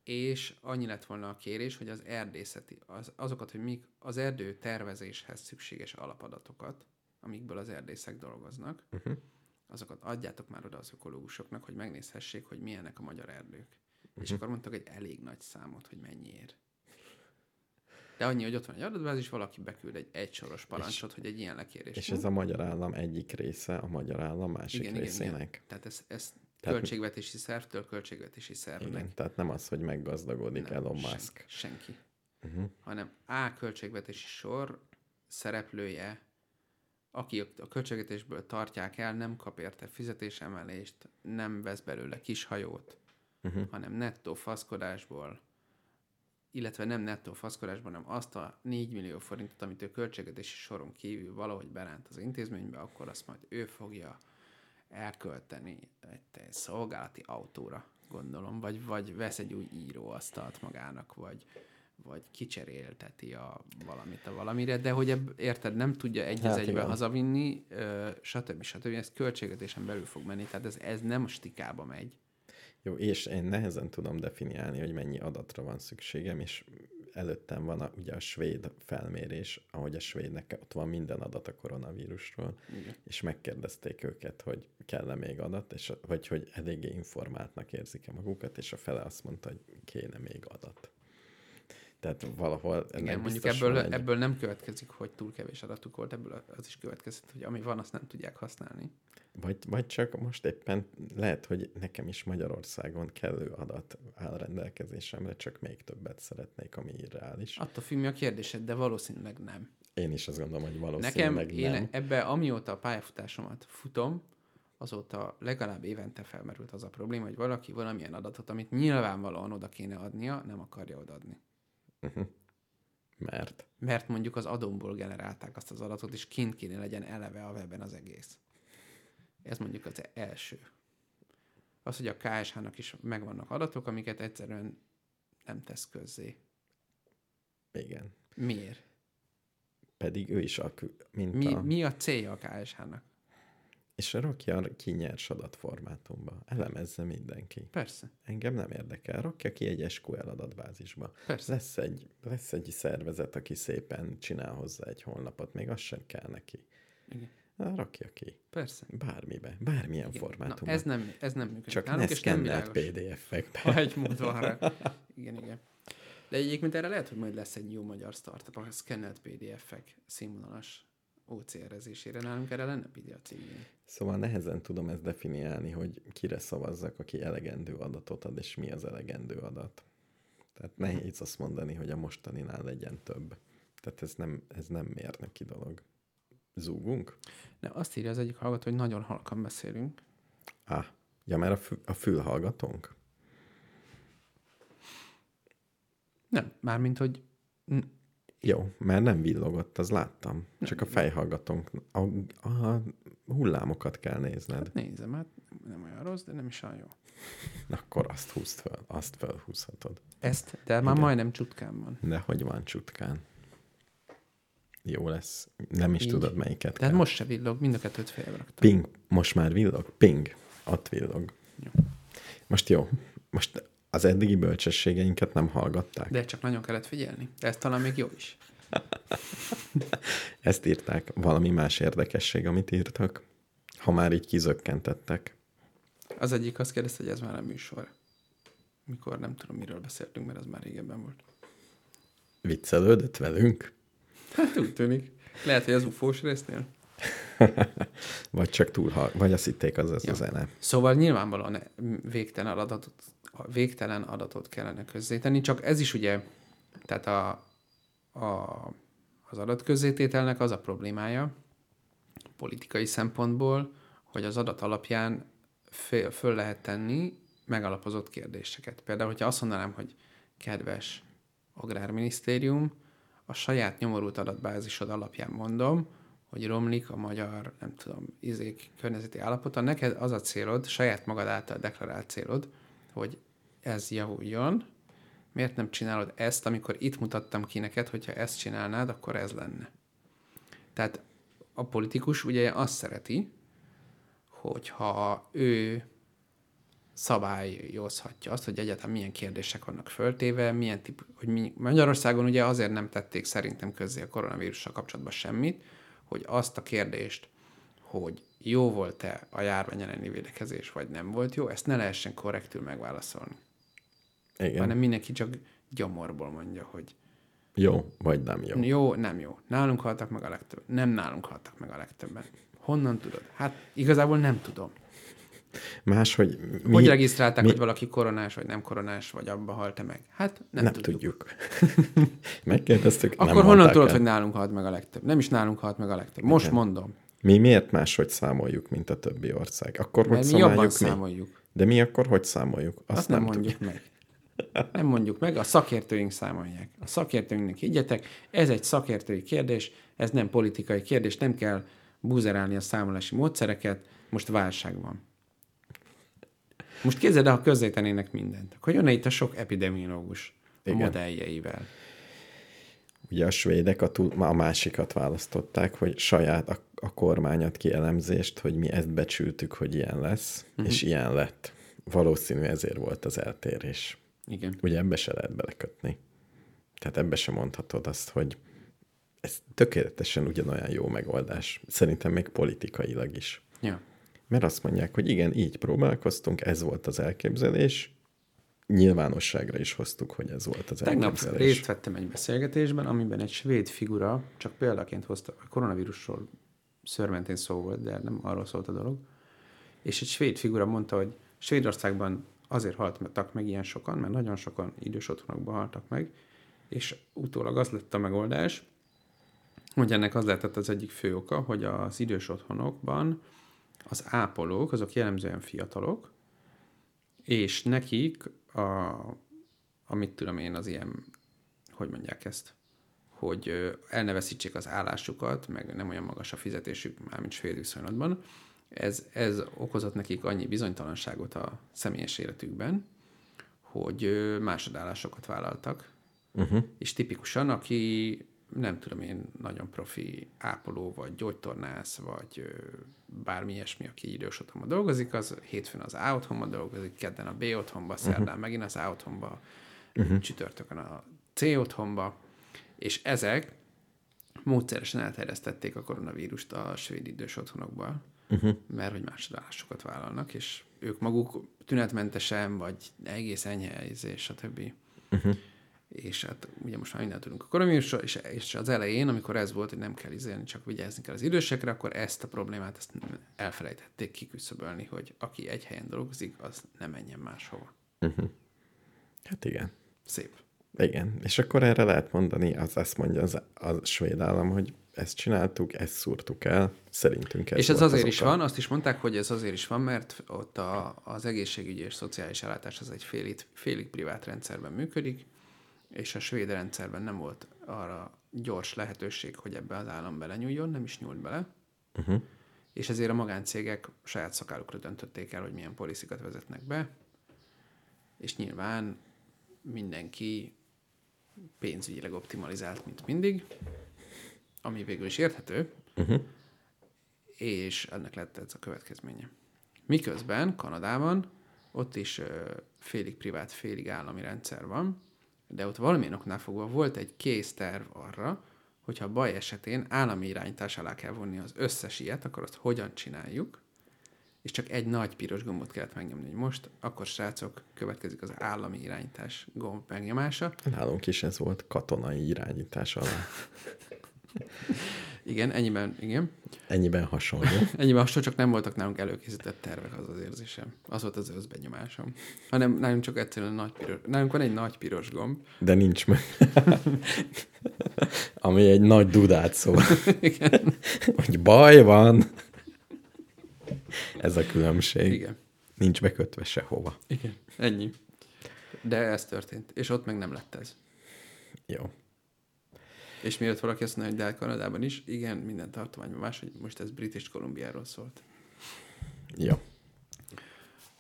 és annyi lett volna a kérés, hogy az erdészeti, az, azokat, hogy mik az erdő tervezéshez szükséges alapadatokat, amikből az erdészek dolgoznak, Uh-huh. Azokat adjátok már oda az ökológusoknak, hogy megnézhessék, hogy milyenek a magyar erdők. Uh-huh. És akkor mondtak egy elég nagy számot, hogy mennyiért. De annyi, hogy ott van egy adatbázis, valaki beküld egy egysoros parancsot, hogy egy ilyen lekérés. És ez a magyar állam egyik része a magyar állam másik igen, részének. igen. Tehát ez, ez Tehát- költségvetési szervtől költségvetési szervnek. Igen, tehát nem az, hogy meggazdagodik Nem, Elon Musk. Senki. Uh-huh. Hanem A költségvetési sor szereplője aki a költségvetésből tartják el, nem kap érte fizetésemelést, nem vesz belőle kis hajót, uh-huh. hanem nettó faszkodásból, illetve nem nettó faszkodásból, hanem azt a 4 millió forintot, amit ő költségvetési soron kívül valahogy beránt az intézménybe, akkor azt majd ő fogja elkölteni egy, egy szolgálati autóra, gondolom, vagy, vagy vesz egy új íróasztalt magának, vagy, vagy kicserélteti a valamit a valamire, de hogy ebb, érted, nem tudja egy hát egyben hazavinni, stb. stb. Ez költségvetésen belül fog menni, tehát ez, ez nem stikába megy. Jó, és én nehezen tudom definiálni, hogy mennyi adatra van szükségem, és előttem van a, ugye a svéd felmérés, ahogy a svédnek ott van minden adat a koronavírusról, Igen. és megkérdezték őket, hogy kell-e még adat, és, vagy hogy eléggé informáltnak érzik-e magukat, és a fele azt mondta, hogy kéne még adat. Tehát valahol... Igen, mondjuk ebből, egy... ebből nem következik, hogy túl kevés adatuk volt, ebből az is következik, hogy ami van, azt nem tudják használni. Vagy, vagy csak most éppen lehet, hogy nekem is Magyarországon kellő adat áll rendelkezésemre, csak még többet szeretnék, ami irreális. Attól függ, mi a kérdésed, de valószínűleg nem. Én is azt gondolom, hogy valószínűleg Nekem, nem. én ebbe, amióta a pályafutásomat futom, azóta legalább évente felmerült az a probléma, hogy valaki valamilyen adatot, amit nyilvánvalóan oda kéne adnia, nem akarja odaadni. Uh-huh. Mert? Mert mondjuk az adomból generálták azt az adatot, és kint kéne legyen eleve a webben az egész. Ez mondjuk az első. Az, hogy a KSH-nak is megvannak adatok, amiket egyszerűen nem tesz közzé. Igen. Miért? Pedig ő is a... Mint mi, a... mi a célja a KSH-nak? És rakja ki nyers adatformátumba. Elemezze mindenki. Persze. Engem nem érdekel. Rakja ki egy SQL adatbázisba. Persze. Lesz egy, lesz egy szervezet, aki szépen csinál hozzá egy honlapot, még az sem kell neki. Igen. Na, rakja ki. Persze. Bármibe, bármilyen igen. formátumban. Na, ez nem, ez nem működik. Csak Nálunk, ne szkennelt PDF-ekbe. Ha egy mód van rá. Igen, igen. De egyébként erre lehet, hogy majd lesz egy jó magyar startup, a szkennelt PDF-ek színvonalas OCR-ezésére. Nálunk erre lenne piac igény. Szóval nehezen tudom ezt definiálni, hogy kire szavazzak, aki elegendő adatot ad, és mi az elegendő adat. Tehát nehéz azt mondani, hogy a mostaninál legyen több. Tehát ez nem, ez nem mérnöki dolog. Zúgunk? De azt írja az egyik hallgató, hogy nagyon halkan beszélünk. Ah, ja, mert a, fül, a fülhallgatónk? Nem, mármint, hogy jó, mert nem villogott, az láttam. Nem, Csak a fejhallgatónk. A, a hullámokat kell nézned. Hát nézem, hát nem olyan rossz, de nem is olyan jó. Akkor azt húzd fel, azt felhúzhatod. Ezt? De már Igen. majdnem csutkán van. De hogy van csutkán? Jó lesz. Nem is Így. tudod, melyiket Tehát kell. most se villog, mind a kettőt fejbe Ping, most már villog? Ping, ott villog. Jó. Most jó. Most az eddigi bölcsességeinket nem hallgatták. De csak nagyon kellett figyelni. De ez talán még jó is. Ezt írták. Valami más érdekesség, amit írtak? Ha már így kizökkentettek. Az egyik azt kérdezte, hogy ez már a műsor. Mikor nem tudom, miről beszéltünk, mert az már régebben volt. Viccelődött velünk? Hát úgy tűnik. Lehet, hogy az ufós résznél. vagy csak túl, vagy azt hitték az az ja. a zene. Szóval nyilvánvalóan végtelen adatot végtelen adatot kellene közzétenni, csak ez is ugye, tehát a, a, az adatközzétételnek az a problémája politikai szempontból, hogy az adat alapján föl, föl lehet tenni megalapozott kérdéseket. Például, hogyha azt mondanám, hogy kedves Agrárminisztérium, a saját nyomorult adatbázisod alapján mondom, hogy romlik a magyar, nem tudom, izék környezeti állapota, neked az a célod, saját magad által deklarált célod, hogy ez javuljon, miért nem csinálod ezt, amikor itt mutattam ki neked, hogyha ezt csinálnád, akkor ez lenne. Tehát a politikus ugye azt szereti, hogyha ő szabályozhatja azt, hogy egyáltalán milyen kérdések vannak föltéve, milyen tip, hogy mi, Magyarországon ugye azért nem tették szerintem közzé a koronavírussal kapcsolatban semmit, hogy azt a kérdést, hogy jó volt-e a járvány elleni védekezés, vagy nem volt jó, ezt ne lehessen korrektül megválaszolni. Igen. hanem mindenki csak gyomorból mondja, hogy jó, vagy nem jó. Jó, nem jó. Nálunk haltak meg a legtöbb. Nem nálunk haltak meg a legtöbben. Honnan tudod? Hát igazából nem tudom. Más, hogy mi, Hogy regisztrálták, mi, hogy valaki koronás, vagy nem koronás, vagy abba halt-e meg? Hát nem, nem tudjuk. tudjuk. Megkérdeztük, Akkor nem honnan tudod, el. hogy nálunk halt meg a legtöbb? Nem is nálunk halt meg a legtöbb. Most Igen. mondom. Mi miért máshogy számoljuk, mint a többi ország? Akkor hogy Mert mi jobban mi? számoljuk. De mi akkor hogy számoljuk? Azt, Azt nem, tudjuk. mondjuk meg. Nem mondjuk meg, a szakértőink számolják. A szakértőinknek higgyetek, ez egy szakértői kérdés, ez nem politikai kérdés, nem kell buzerálni a számolási módszereket, most válság van. Most képzeld el, ha közzétenének mindent, akkor jönne itt a sok epidemiológus a Igen. modelljeivel. Ugye a svédek a, túl, a másikat választották, hogy saját a, a kormányat kielemzést, hogy mi ezt becsültük, hogy ilyen lesz, uh-huh. és ilyen lett. Valószínű ezért volt az eltérés. Igen. Ugye ebbe se lehet belekötni. Tehát ebbe sem mondhatod azt, hogy ez tökéletesen ugyanolyan jó megoldás. Szerintem még politikailag is. Ja. Mert azt mondják, hogy igen, így próbálkoztunk, ez volt az elképzelés, nyilvánosságra is hoztuk, hogy ez volt az Tegnap elképzelés. részt vettem egy beszélgetésben, amiben egy svéd figura, csak példaként hozta, a koronavírusról szörmentén szó volt, de nem arról szólt a dolog, és egy svéd figura mondta, hogy Svédországban azért haltak meg ilyen sokan, mert nagyon sokan idős otthonokban haltak meg, és utólag az lett a megoldás, hogy ennek az lehetett az egyik fő oka, hogy az idős otthonokban az ápolók, azok jellemzően fiatalok, és nekik a, amit tudom én, az ilyen, hogy mondják ezt, hogy el ne az állásukat, meg nem olyan magas a fizetésük, mármint svéd viszonylatban. Ez, ez okozott nekik annyi bizonytalanságot a személyes életükben, hogy másodállásokat vállaltak. Uh-huh. És tipikusan, aki nem tudom én, nagyon profi ápoló, vagy gyógytornász, vagy bármi ilyesmi, aki idős otthonban dolgozik, az hétfőn az A otthonban dolgozik, kedden a B otthonba, szerdán uh-huh. megint az A otthonba, uh-huh. csütörtökön a C otthonba, és ezek módszeresen elterjesztették a koronavírust a svéd idős otthonokba, uh-huh. mert hogy másodállásokat vállalnak, és ők maguk tünetmentesen, vagy egész enyhe, és stb. Uh-huh. És hát ugye most már mindent tudunk a koronavírusról, és, és az elején, amikor ez volt, hogy nem kell izélni, csak vigyázni kell az idősekre, akkor ezt a problémát ezt elfelejtették kiküszöbölni, hogy aki egy helyen dolgozik, az nem menjen máshova. Hát igen. Szép. Igen, és akkor erre lehet mondani, az azt mondja az, a svéd állam, hogy ezt csináltuk, ezt szúrtuk el, szerintünk ez és ez azért az is van, azt is mondták, hogy ez azért is van, mert ott a, az egészségügyi és szociális ellátás az egy félig, félig privát rendszerben működik, és a svéd rendszerben nem volt arra gyors lehetőség, hogy ebbe az állam belenyúljon, nem is nyúlt bele, uh-huh. és ezért a magáncégek saját szakálukra döntötték el, hogy milyen poliциkat vezetnek be, és nyilván mindenki pénzügyileg optimalizált, mint mindig, ami végül is érthető, uh-huh. és ennek lett ez a következménye. Miközben Kanadában ott is félig privát, félig állami rendszer van, de ott valamilyen oknál fogva volt egy készterv arra, hogyha baj esetén állami irányítás alá kell vonni az összes ilyet, akkor azt hogyan csináljuk, és csak egy nagy piros gombot kellett megnyomni, hogy most, akkor srácok, következik az állami irányítás gomb megnyomása. Nálunk is ez volt katonai irányítás alá. Igen, ennyiben, igen. Ennyiben hasonló. Ennyiben hasonló, csak nem voltak nálunk előkészített tervek, az az érzésem. Az volt az összbenyomásom. Hanem nálunk csak egyszerűen nagy piros, nálunk van egy nagy piros gomb. De nincs meg. Ami egy nagy dudát szól. Igen. hogy baj van. Ez a különbség. Igen. Nincs bekötve sehova. Igen. Ennyi. De ez történt. És ott meg nem lett ez. Jó. És miért valaki azt mondja, hogy de Kanadában is, igen, minden tartományban más, hogy most ez British Columbiáról szólt. Jó.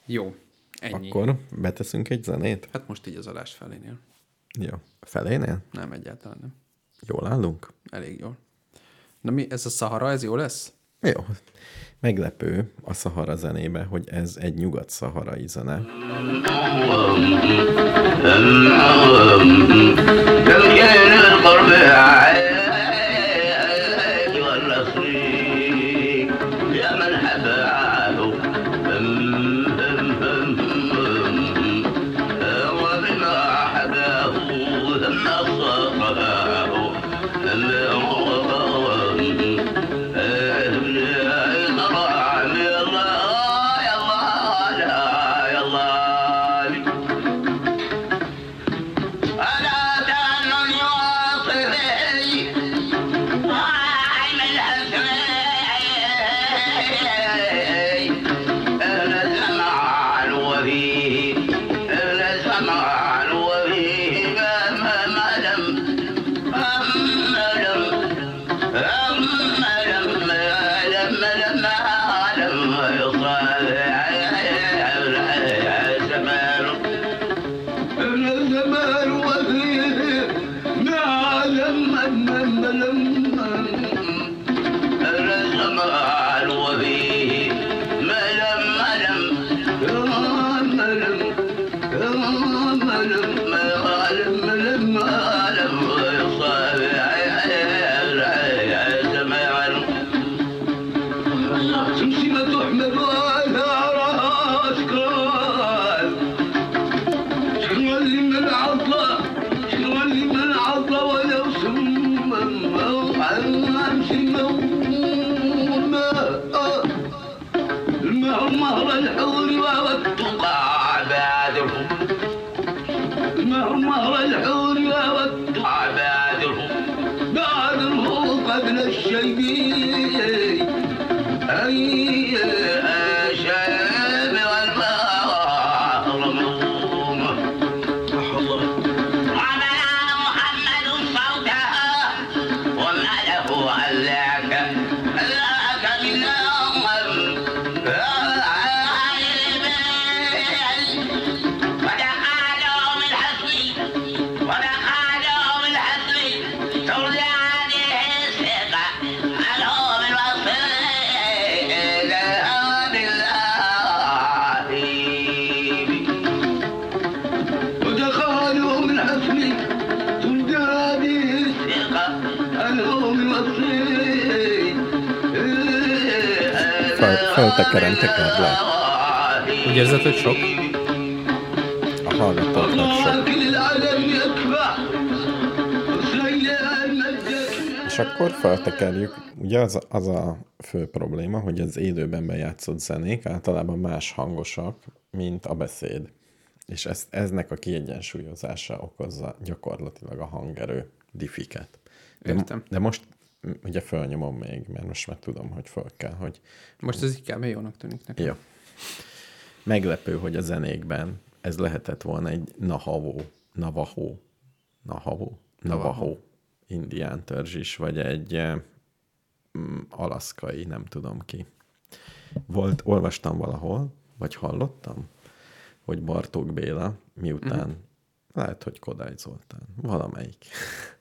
Jó. Ennyi. Akkor beteszünk egy zenét? Hát most így az adás felénél. Jó. Felénél? Nem, egyáltalán nem. Jól állunk? Elég jól. Na mi, ez a Sahara, ez jó lesz? Jó. Meglepő a Szahara zenébe, hogy ez egy nyugat-szaharai zene. le? Úgy érzed, hogy sok? A hallgatóknak sok. És akkor feltekerjük, ugye az, az a fő probléma, hogy az élőben bejátszott zenék általában más hangosak, mint a beszéd. És ez, eznek a kiegyensúlyozása okozza gyakorlatilag a hangerő diffiket. De, Értem. de most ugye fölnyomom még, mert most már tudom, hogy föl kell, hogy Most ez inkább jónak tűnik nekem. jó. Meglepő, hogy a zenékben ez lehetett volna egy Navajo, Navajo, Navajo, Navajo indián törzs is, vagy egy eh, mm, alaszkai, nem tudom ki. Volt, olvastam valahol, vagy hallottam, hogy Bartók Béla miután, uh-huh. lehet, hogy Kodály Zoltán, valamelyik,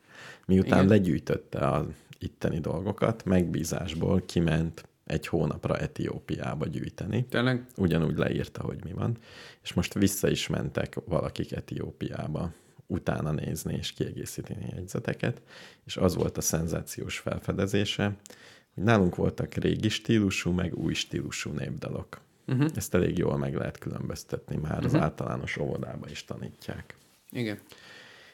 miután Igen. Legyűjtötte az itteni dolgokat, megbízásból kiment egy hónapra Etiópiába gyűjteni. Tényleg? Ugyanúgy leírta, hogy mi van. És most vissza is mentek valakik Etiópiába utána nézni és kiegészíteni jegyzeteket, és az volt a szenzációs felfedezése, hogy nálunk voltak régi stílusú, meg új stílusú népdalok. Uh-huh. Ezt elég jól meg lehet különböztetni, már uh-huh. az általános óvodába is tanítják. Igen.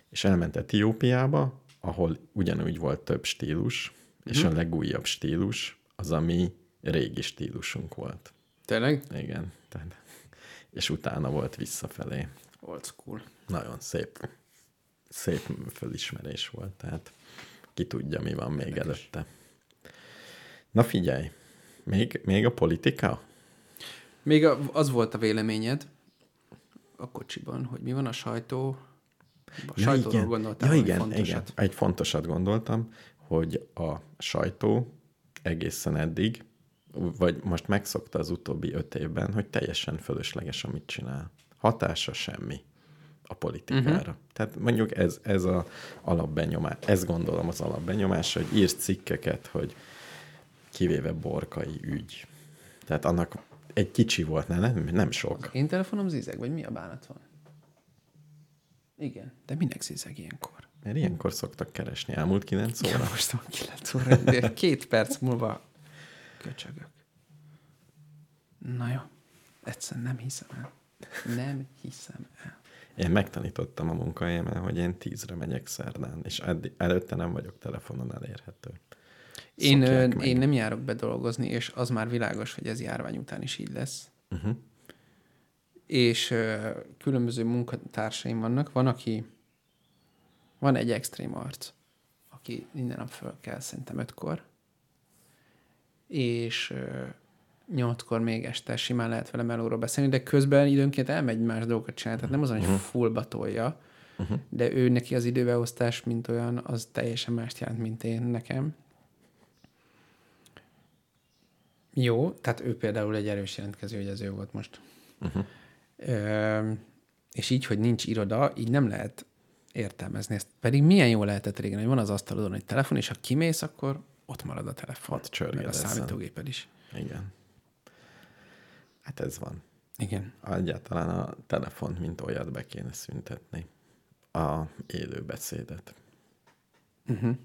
És elment Etiópiába, ahol ugyanúgy volt több stílus, és a legújabb stílus az, ami régi stílusunk volt. Tényleg? Igen. Tehát, és utána volt visszafelé. Old school. Nagyon szép, szép felismerés volt, tehát ki tudja, mi van még előtte. Na figyelj, még, még a politika? Még a, az volt a véleményed a kocsiban, hogy mi van a sajtó. A sajtóról igen, gondoltál ja, igen, fontosat. igen. Egy fontosat gondoltam, hogy a sajtó egészen eddig, vagy most megszokta az utóbbi öt évben, hogy teljesen fölösleges, amit csinál. Hatása semmi a politikára. Uh-huh. Tehát mondjuk ez, ez az alapbenyomás, ezt gondolom az alapbenyomás, hogy írsz cikkeket, hogy kivéve borkai ügy. Tehát annak egy kicsi volt, nem, nem sok. Én telefonom zizeg, vagy mi a bánat van? Igen, de minek zizeg ilyenkor? Mert ilyenkor szoktak keresni. Elmúlt kilenc óra. Ja, most van 9 óra, de két perc múlva köcsögök. Na jó, egyszerűen nem hiszem el. Nem hiszem el. Én megtanítottam a munkahelyemen, hogy én tízre megyek szerdán, és eddig, előtte nem vagyok telefonon elérhető. Én, meg. én nem járok bedolgozni, és az már világos, hogy ez járvány után is így lesz. Uh-huh. És különböző munkatársaim vannak. Van, aki... Van egy extrém arc, aki minden nap föl kell szerintem ötkor, és nyolckor még este simán lehet vele melóról beszélni, de közben időnként elmegy más dolgokat csinálni, tehát nem az, hogy Mhm. uh-huh. fullba tolja, uh-huh. de ő neki az időbeosztás, mint olyan, az teljesen mást jelent, mint én nekem. Jó, tehát ő például egy erős jelentkező, hogy ez ő volt most. Uh-huh. És így, hogy nincs iroda, így nem lehet értelmezni ezt. Pedig milyen jó lehetett régen, hogy van az asztalodon egy telefon, és ha kimész, akkor ott marad a telefon. Ott csörged a számítógéped is. Igen. Hát ez van. Igen. Egyáltalán a telefont, mint olyat be kéne szüntetni. A élő beszédet. Uh-huh.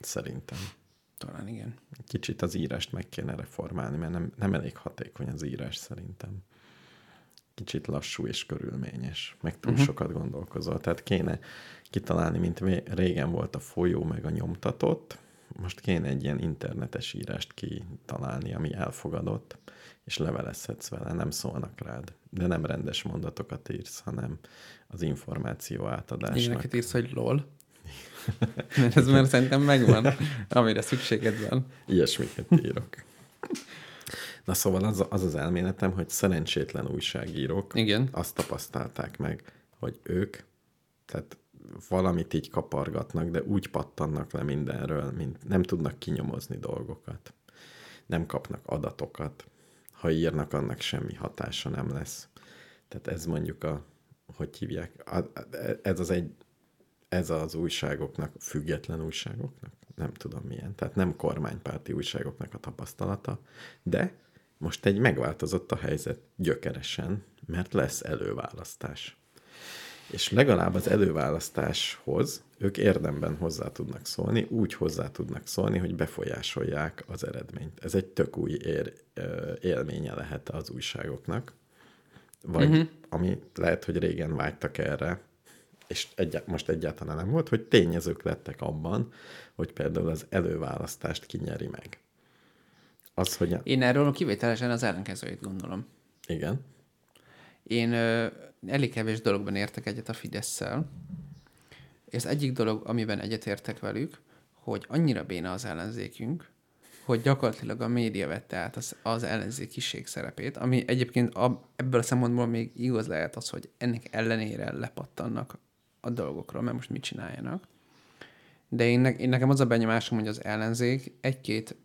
Szerintem. Talán igen. Kicsit az írást meg kéne reformálni, mert nem, nem elég hatékony az írás szerintem. Kicsit lassú és körülményes, meg túl uh-huh. sokat gondolkozol. Tehát kéne kitalálni, mint régen volt a folyó, meg a nyomtatott, most kéne egy ilyen internetes írást kitalálni, ami elfogadott, és levelezhetsz vele, nem szólnak rád. De nem rendes mondatokat írsz, hanem az információ átadásnak. Ilyeneket írsz, hogy lol. Mert ez már szerintem megvan, amire szükséged van. Ilyesmiket írok. Na szóval az, az az elméletem, hogy szerencsétlen újságírók Igen. azt tapasztalták meg, hogy ők, tehát valamit így kapargatnak, de úgy pattannak le mindenről, mint nem tudnak kinyomozni dolgokat. Nem kapnak adatokat. Ha írnak, annak semmi hatása nem lesz. Tehát ez mondjuk a, hogy hívják, ez az egy, ez az újságoknak, független újságoknak, nem tudom milyen, tehát nem kormánypárti újságoknak a tapasztalata, de most egy megváltozott a helyzet gyökeresen, mert lesz előválasztás. És legalább az előválasztáshoz ők érdemben hozzá tudnak szólni, úgy hozzá tudnak szólni, hogy befolyásolják az eredményt. Ez egy tök új ér, élménye lehet az újságoknak, vagy uh-huh. ami lehet, hogy régen vágytak erre, és egyá- most egyáltalán nem volt, hogy tényezők lettek abban, hogy például az előválasztást kinyeri meg. Az, hogy a... Én erről kivételesen az ellenkezőjét gondolom. Igen. Én ö, elég kevés dologban értek egyet a Fidesz-szel. És az egyik dolog, amiben egyetértek velük, hogy annyira béna az ellenzékünk, hogy gyakorlatilag a média vette át az, az ellenzékiség szerepét, ami egyébként a, ebből a szempontból még igaz lehet az, hogy ennek ellenére lepattannak a dolgokról, mert most mit csináljanak. De én, ne, én nekem az a benyomásom, hogy az ellenzék egy-két,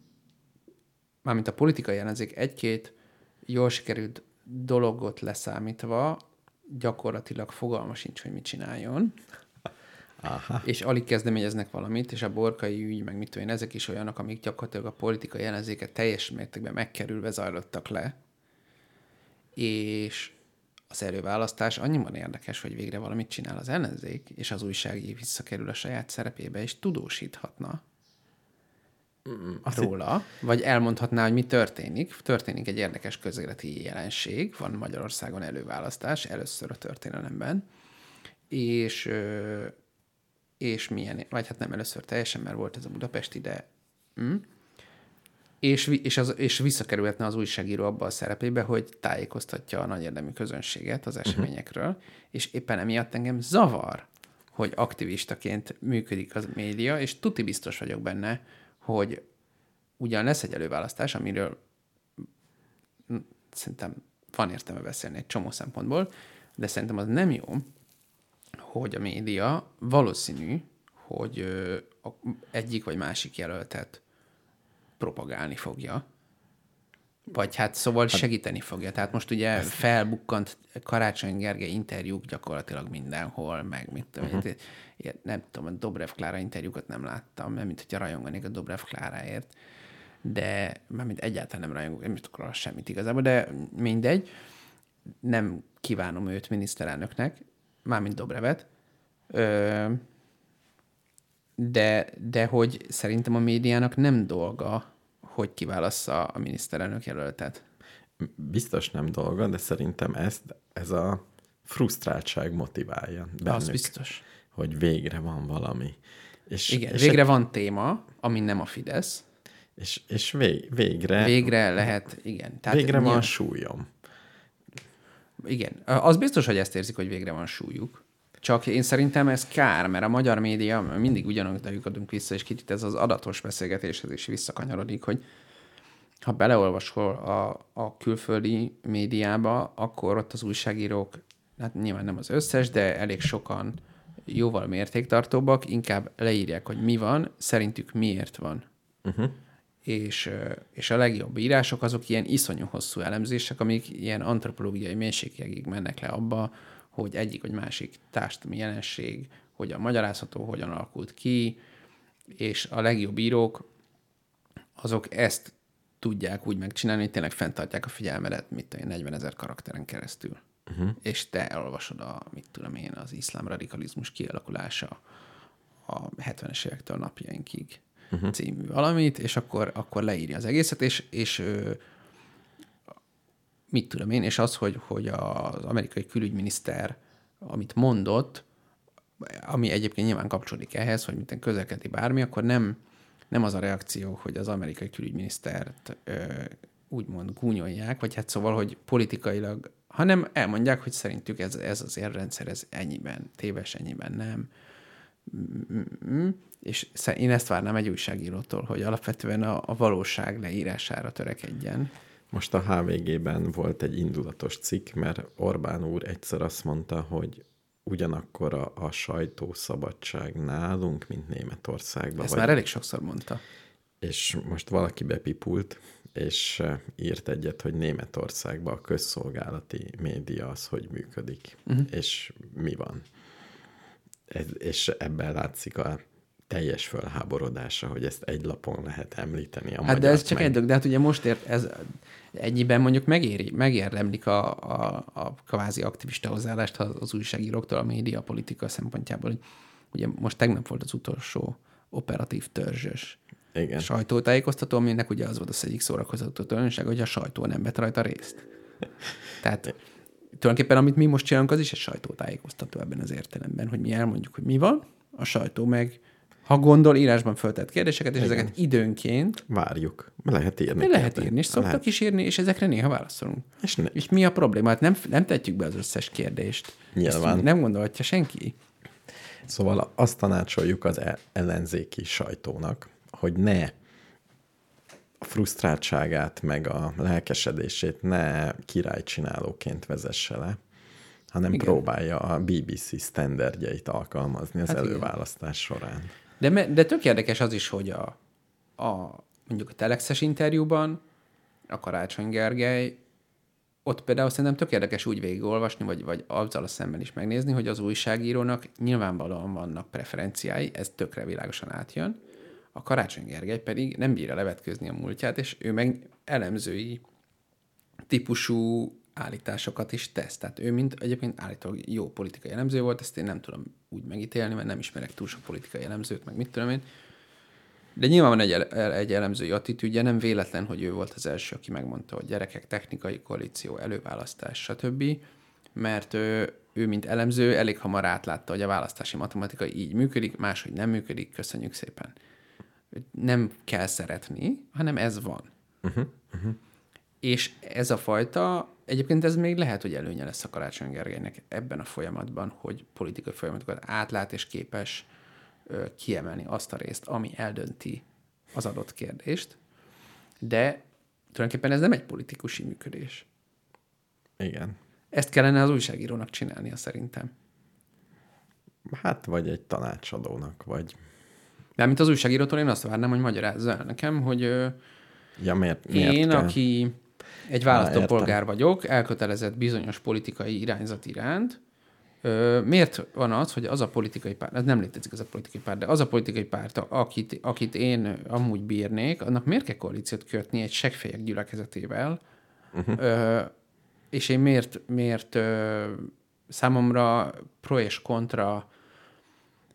mármint a politikai ellenzék egy-két jól sikerült dologot leszámítva gyakorlatilag fogalma sincs, hogy mit csináljon. Aha. És alig kezdeményeznek valamit, és a borkai ügy, meg mit tudom én, ezek is olyanok, amik gyakorlatilag a politikai ellenzéket teljes mértékben megkerülve zajlottak le. És az előválasztás annyiban érdekes, hogy végre valamit csinál az ellenzék, és az újságír visszakerül a saját szerepébe, és tudósíthatna róla, vagy elmondhatná, hogy mi történik. Történik egy érdekes közéleti jelenség, van Magyarországon előválasztás, először a történelemben, és, és milyen, vagy hát nem először teljesen, mert volt ez a budapesti, de hm? és, és, az, és visszakerülhetne az újságíró abba a szerepébe, hogy tájékoztatja a nagy érdemű közönséget az eseményekről, uh-huh. és éppen emiatt engem zavar, hogy aktivistaként működik az média, és tuti biztos vagyok benne, hogy ugyan lesz egy előválasztás, amiről szerintem van értelme beszélni egy csomó szempontból, de szerintem az nem jó, hogy a média valószínű, hogy egyik vagy másik jelöltet propagálni fogja. Vagy hát szóval segíteni fogja. Tehát most ugye felbukkant Karácsony Gergely interjúk gyakorlatilag mindenhol, meg mit tudom, uh-huh. nem tudom, a Dobrev Klára interjúkat nem láttam, mert mint hogyha rajonganék a Dobrev Kláráért, de mármint egyáltalán nem rajongok, nem tudok róla semmit igazából, de mindegy. Nem kívánom őt miniszterelnöknek, mármint Dobrevet, Ö, de, de hogy szerintem a médiának nem dolga, hogy kiválassza a miniszterelnök jelöltet. Biztos nem dolga, de szerintem ezt, ez a frusztráltság motiválja bennük, Az biztos. hogy végre van valami. És, Igen, és végre van téma, ami nem a Fidesz. És, és vég, végre, Végre lehet, igen. Tehát végre van nyilván- súlyom. Igen, az biztos, hogy ezt érzik, hogy végre van súlyuk. Csak én szerintem ez kár, mert a magyar média mindig ugyanolyan adunk vissza, és kicsit ez az adatos beszélgetéshez is visszakanyarodik, hogy ha beleolvasol a, a külföldi médiába, akkor ott az újságírók, hát nyilván nem az összes, de elég sokan jóval mértéktartóbbak, inkább leírják, hogy mi van, szerintük miért van. Uh-huh. És, és a legjobb írások azok ilyen iszonyú hosszú elemzések, amik ilyen antropológiai mélységekig mennek le abba, hogy egyik vagy másik társadalmi jelenség hogyan magyarázható, hogyan alakult ki, és a legjobb írók azok ezt tudják úgy megcsinálni, hogy tényleg fenntartják a figyelmedet, mit tudom én, 40 ezer karakteren keresztül. Uh-huh. És te elolvasod a, mit tudom én, az iszlám radikalizmus kialakulása a 70-es évektől napjainkig uh-huh. című valamit, és akkor, akkor leírja az egészet, és, és mit tudom én, és az, hogy, hogy az amerikai külügyminiszter, amit mondott, ami egyébként nyilván kapcsolódik ehhez, hogy minden közlekedni bármi, akkor nem, nem az a reakció, hogy az amerikai külügyminisztert ö, úgymond gúnyolják, vagy hát szóval, hogy politikailag, hanem elmondják, hogy szerintük ez, ez az érrendszer, ez ennyiben téves, ennyiben nem. Mm-mm. És én ezt várnám egy újságírótól, hogy alapvetően a, a valóság leírására törekedjen. Most a HVG-ben volt egy indulatos cikk, mert Orbán úr egyszer azt mondta, hogy ugyanakkor a, a sajtószabadság nálunk, mint Németországban. Ezt már elég sokszor mondta. És most valaki bepipult, és írt egyet, hogy Németországban a közszolgálati média az, hogy működik, uh-huh. és mi van. Ez, és ebben látszik a teljes fölháborodása, hogy ezt egy lapon lehet említeni. A hát de ez csak meg... egy dolog, de hát ugye most ért, ez ennyiben mondjuk megéri, megérdemlik a, a, a kvázi aktivista hozzáállást az újságíróktól a média politika szempontjából. Hogy ugye most tegnap volt az utolsó operatív törzsös Igen. sajtótájékoztató, aminek ugye az volt az egyik szórakoztató tulajdonság, hogy a sajtó nem vett rajta részt. Tehát tulajdonképpen amit mi most csinálunk, az is egy sajtótájékoztató ebben az értelemben, hogy mi elmondjuk, hogy mi van, a sajtó meg ha gondol, írásban föltett kérdéseket, és Igen. ezeket időnként... Várjuk. Lehet írni. Lehet írni, és szoktak lehet. is írni, és ezekre néha válaszolunk. És, ne... és mi a probléma? Hát nem, nem tetjük be az összes kérdést. Nyilván. Ezt nem gondolhatja senki. Szóval azt tanácsoljuk az e- ellenzéki sajtónak, hogy ne a frusztráltságát, meg a lelkesedését ne királycsinálóként vezesse le, hanem igen. próbálja a BBC standardjait alkalmazni az hát előválasztás igen. során. De, de tök érdekes az is, hogy a, a mondjuk a Telexes interjúban a Karácsony Gergely ott például szerintem tök érdekes úgy végigolvasni, vagy, vagy azzal a szemben is megnézni, hogy az újságírónak nyilvánvalóan vannak preferenciái, ez tökre világosan átjön, a Karácsony Gergely pedig nem bírja levetközni a múltját, és ő meg elemzői típusú állításokat is tesz. Tehát ő, mint egyébként állítólag jó politikai elemző volt, ezt én nem tudom úgy megítélni, mert nem ismerek túl sok politikai elemzőt, meg mit tudom én. De nyilván van egy, egy elemzői attitűdje, nem véletlen, hogy ő volt az első, aki megmondta, hogy gyerekek, technikai koalíció, előválasztás, stb. Mert ő, ő, mint elemző, elég hamar átlátta, hogy a választási matematika így működik, máshogy nem működik, köszönjük szépen. Nem kell szeretni, hanem ez van. Uh-huh, uh-huh. És ez a fajta Egyébként ez még lehet, hogy előnye lesz a Karácsony Gergelynek ebben a folyamatban, hogy politikai folyamatokat átlát és képes kiemelni azt a részt, ami eldönti az adott kérdést, de tulajdonképpen ez nem egy politikusi működés. Igen. Ezt kellene az újságírónak csinálnia szerintem. Hát, vagy egy tanácsadónak, vagy... De mint az újságírótól én azt várnám, hogy magyarázza el nekem, hogy ja, miért, miért én, kell? aki egy választópolgár vagyok, elkötelezett bizonyos politikai irányzat iránt. Ö, miért van az, hogy az a politikai párt, ez nem létezik az a politikai párt, de az a politikai párt, akit, akit én amúgy bírnék, annak miért kell koalíciót kötni egy segfejek gyülekezetével, uh-huh. ö, és én miért, miért ö, számomra pro és kontra,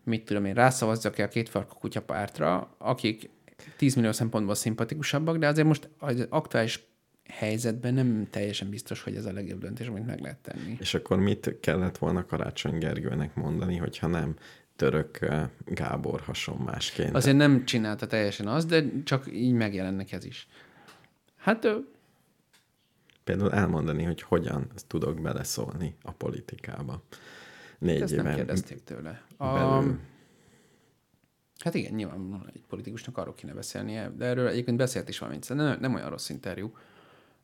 mit tudom én, rászavazzak-e a két farkú kutyapártra, akik 10 millió szempontból szimpatikusabbak, de azért most az aktuális helyzetben nem teljesen biztos, hogy ez a legjobb döntés, amit meg lehet tenni. És akkor mit kellett volna Karácsony Gergőnek mondani, hogyha nem török eh, Gábor hasonmásként? Azért nem csinálta teljesen azt, de csak így megjelennek ez is. Hát... Például elmondani, hogy hogyan tudok beleszólni a politikába. Négy Ezt éven nem kérdezték tőle. A... Hát igen, nyilván egy politikusnak arról kéne beszélnie, de erről egyébként beszélt is valamint. Nem, nem olyan rossz interjú.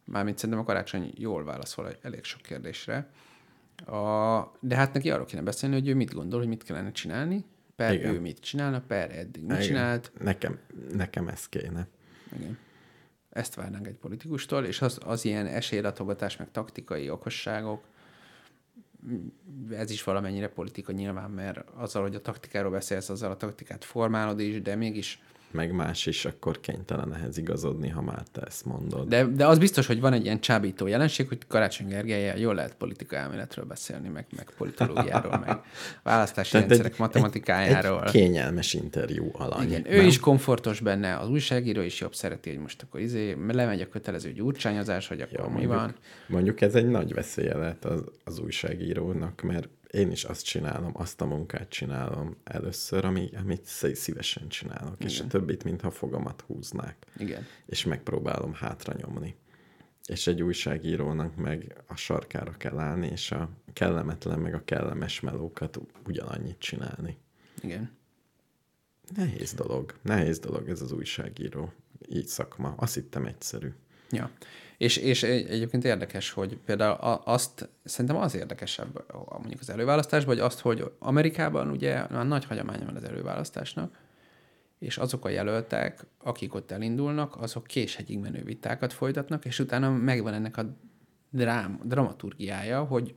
Mármint szerintem a karácsony jól válaszol elég sok kérdésre. A, de hát neki arról kéne beszélni, hogy ő mit gondol, hogy mit kellene csinálni, per Igen. ő mit csinálna, per eddig mit Igen. csinált. Nekem, nekem ez kéne. Igen. Ezt várnánk egy politikustól, és az, az ilyen esélylatogatás, meg taktikai okosságok, ez is valamennyire politika nyilván, mert azzal, hogy a taktikáról beszélsz, azzal a taktikát formálod is, de mégis Meg más is akkor kénytelen ehhez igazodni, ha már te ezt mondod. De, de az biztos, hogy van egy ilyen csábító jelenség, hogy Karácsony Gergelye jól lehet politika elméletről beszélni, meg, meg politológiáról, meg választási Tehát rendszerek matematikájáról. Egy, egy kényelmes interjú alany. Igen, ő is komfortos benne, az újságíró is jobb szereti, hogy most akkor izé, lemegy a kötelező gyurcsányozás, hogy akkor Ja, mi mondjuk, van. Mondjuk ez egy nagy veszélye lehet az, az újságírónak, mert én is azt csinálom, azt a munkát csinálom először, ami, amit szí- szívesen csinálok, Igen. és a többit, mintha fogamat húznák, Igen. és megpróbálom hátra nyomni. És egy újságírónak meg a sarkára kell állni, és a kellemetlen, meg a kellemes melókat ugyanannyit csinálni. Igen. Nehéz dolog. Nehéz dolog ez az újságíró. Így szakma. Azt hittem egyszerű. Ja. És, és egy- egyébként érdekes, hogy például azt, szerintem az érdekesebb mondjuk az előválasztásban, hogy azt, hogy Amerikában ugye már nagy hagyománya van az előválasztásnak, és azok a jelöltek, akik ott elindulnak, azok késhegyig menő vitákat folytatnak, és utána megvan ennek a drám, dramaturgiája, hogy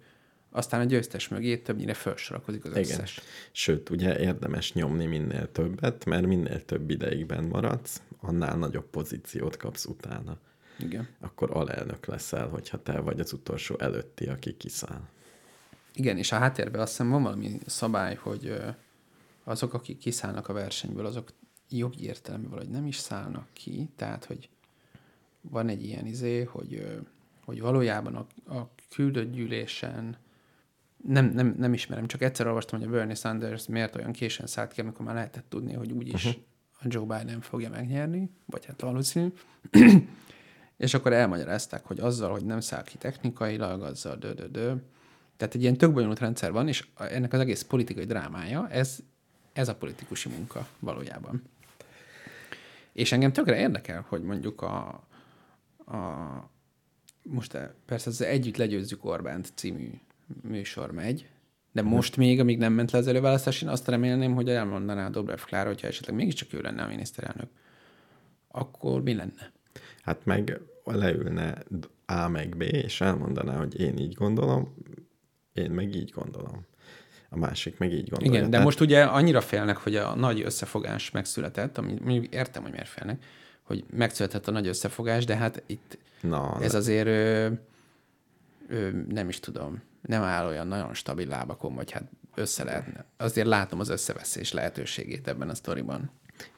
aztán a győztes mögé többnyire felsorakozik az Igen. összes. Sőt, ugye érdemes nyomni minél többet, mert minél több ideig benn maradsz, annál nagyobb pozíciót kapsz utána. Igen. Akkor alelnök leszel, hogyha te vagy az utolsó előtti, aki kiszáll. Igen, és a háttérben azt hiszem van valami szabály, hogy azok, akik kiszállnak a versenyből, azok jobb értelemben valahogy nem is szállnak ki, tehát, hogy van egy ilyen izé, hogy, hogy valójában a, a küldött gyűlésen nem, nem, nem ismerem, csak egyszer olvastam, hogy a Bernie Sanders miért olyan későn szállt ki, amikor már lehetett tudni, hogy úgyis uh-huh. a Joe Biden fogja megnyerni, vagy hát valószínű. És akkor elmagyarázták, hogy azzal, hogy nem száll ki technikailag, azzal dö, dö, dö. Tehát egy ilyen tök bonyolult rendszer van, és a- ennek az egész politikai drámája, ez, ez a politikusi munka valójában. És engem tökre érdekel, hogy mondjuk a, a most e- persze az Együtt legyőzzük Orbánt című műsor megy, de most még, amíg nem ment le az előválasztás, én azt remélném, hogy elmondaná Dobrev Klára, hogyha esetleg mégiscsak ő lenne a miniszterelnök, akkor mi lenne? Hát meg leülne A meg B, és elmondaná, hogy én így gondolom, én meg így gondolom. A másik meg így gondolja. Igen, de most ugye annyira félnek, hogy a nagy összefogás megszületett, ami mondjuk értem, hogy miért félnek, hogy megszületett a nagy összefogás, de hát itt Na, ez azért ö, ö, nem is tudom, nem áll olyan nagyon stabil lábakon, vagy hát össze lehetne. Azért látom az összeveszés lehetőségét ebben a sztoriban.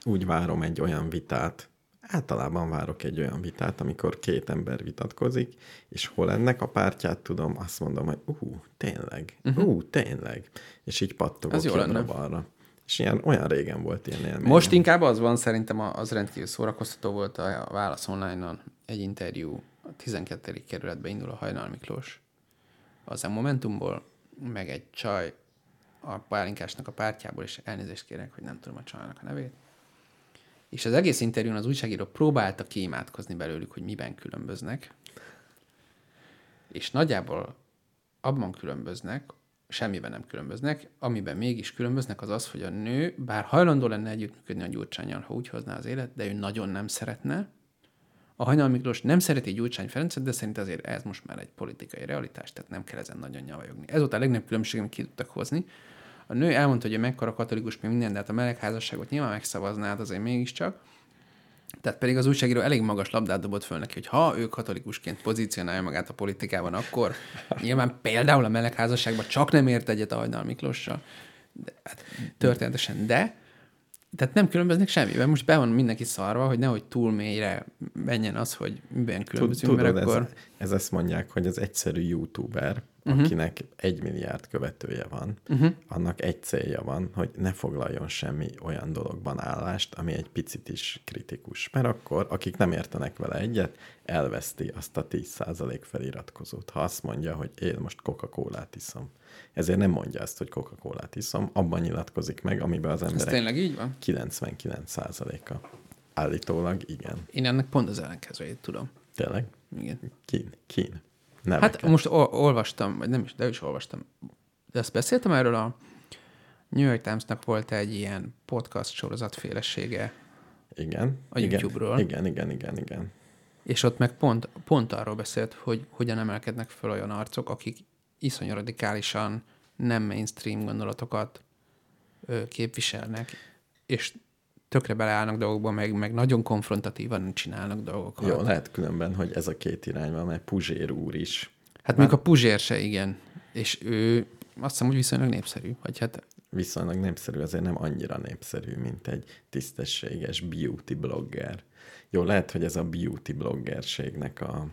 úgy várom egy olyan vitát, általában várok egy olyan vitát, amikor két ember vitatkozik, és hol ennek a pártját tudom, azt mondom, hogy ú, tényleg, uh-huh. ú, tényleg. És így pattogok Az jó lenne. balra. És ilyen, olyan régen volt ilyen élmény. Most inkább az van, szerintem az rendkívül szórakoztató volt a a Válasz Online-on egy interjú, a 12. kerületbe indul a Hajnal Miklós az a Momentumból, meg egy csaj a pálinkásnak a pártjából, és elnézést kérek, hogy nem tudom a csajnak a nevét. És az egész interjún az újságíró próbálta kiimádkozni belőlük, hogy miben különböznek, és nagyjából abban különböznek, semmiben nem különböznek, amiben mégis különböznek, az az, hogy a nő, bár hajlandó lenne együttműködni a Gyurcsányjal, ha úgy hozná az élet, de ő nagyon nem szeretne. A Hajnal Miklós nem szereti Gyurcsány Ferencet, de szerint azért ez most már egy politikai realitás, tehát nem kell ezen nagyon nyavajogni. Ez volt a legnagyobb különbség, amit ki tudtak hozni. A nő elmondta, hogy mekkora katolikus, még minden, de hát a melegházasságot nyilván megszavazná, hát azért mégiscsak. Tehát pedig az újságíró elég magas labdát dobott föl neki, hogy ha ő katolikusként pozícionálja magát a politikában, akkor nyilván például a melegházasságban csak nem ért egyet a Hajnal Miklóssal, de, hát, történetesen, de tehát nem különböznek semmiben. Most be van mindenki szarva, hogy nehogy túl mélyre menjen az, hogy miben különbözünk, Tudod, mert akkor... ez, ez azt mondják, hogy az egyszerű youtuber, uh-huh. akinek egy milliárd követője van, uh-huh. annak egy célja van, hogy ne foglaljon semmi olyan dologban állást, ami egy picit is kritikus. Mert akkor, akik nem értenek vele egyet, elveszti azt a 10% feliratkozót. Ha azt mondja, hogy én most Coca-Colát iszom, Ezért nem mondja azt, hogy Coca-Colát iszom, abban nyilatkozik meg, amiben az Ez emberek tényleg így van? 99%-a. Állítólag igen. Én ennek pont az ellenkezőjét tudom. Tényleg? Igen. Kín, kín. Nem Hát most ol- olvastam, vagy nem is, de is olvastam. De azt beszéltem erről a New York Times-nak volt egy ilyen podcast sorozatfélesége, Igen. a igen, YouTube-ról. Igen, igen, igen, igen. és ott meg pont, pont arról beszélt, hogy hogyan emelkednek fel olyan arcok, akik iszonyú radikálisan nem mainstream gondolatokat ö, képviselnek, és tökre beleállnak dolgokba, meg, meg nagyon konfrontatívan csinálnak dolgokat. Jó, lehet különben, hogy ez a két irány van, mert Puzsér úr is Hát még a Puzsér se, igen. És ő azt hiszem, hogy viszonylag népszerű. Vagy hát viszonylag népszerű, azért nem annyira népszerű, mint egy tisztességes beauty blogger. Jó, lehet, hogy ez a beauty bloggerségnek a,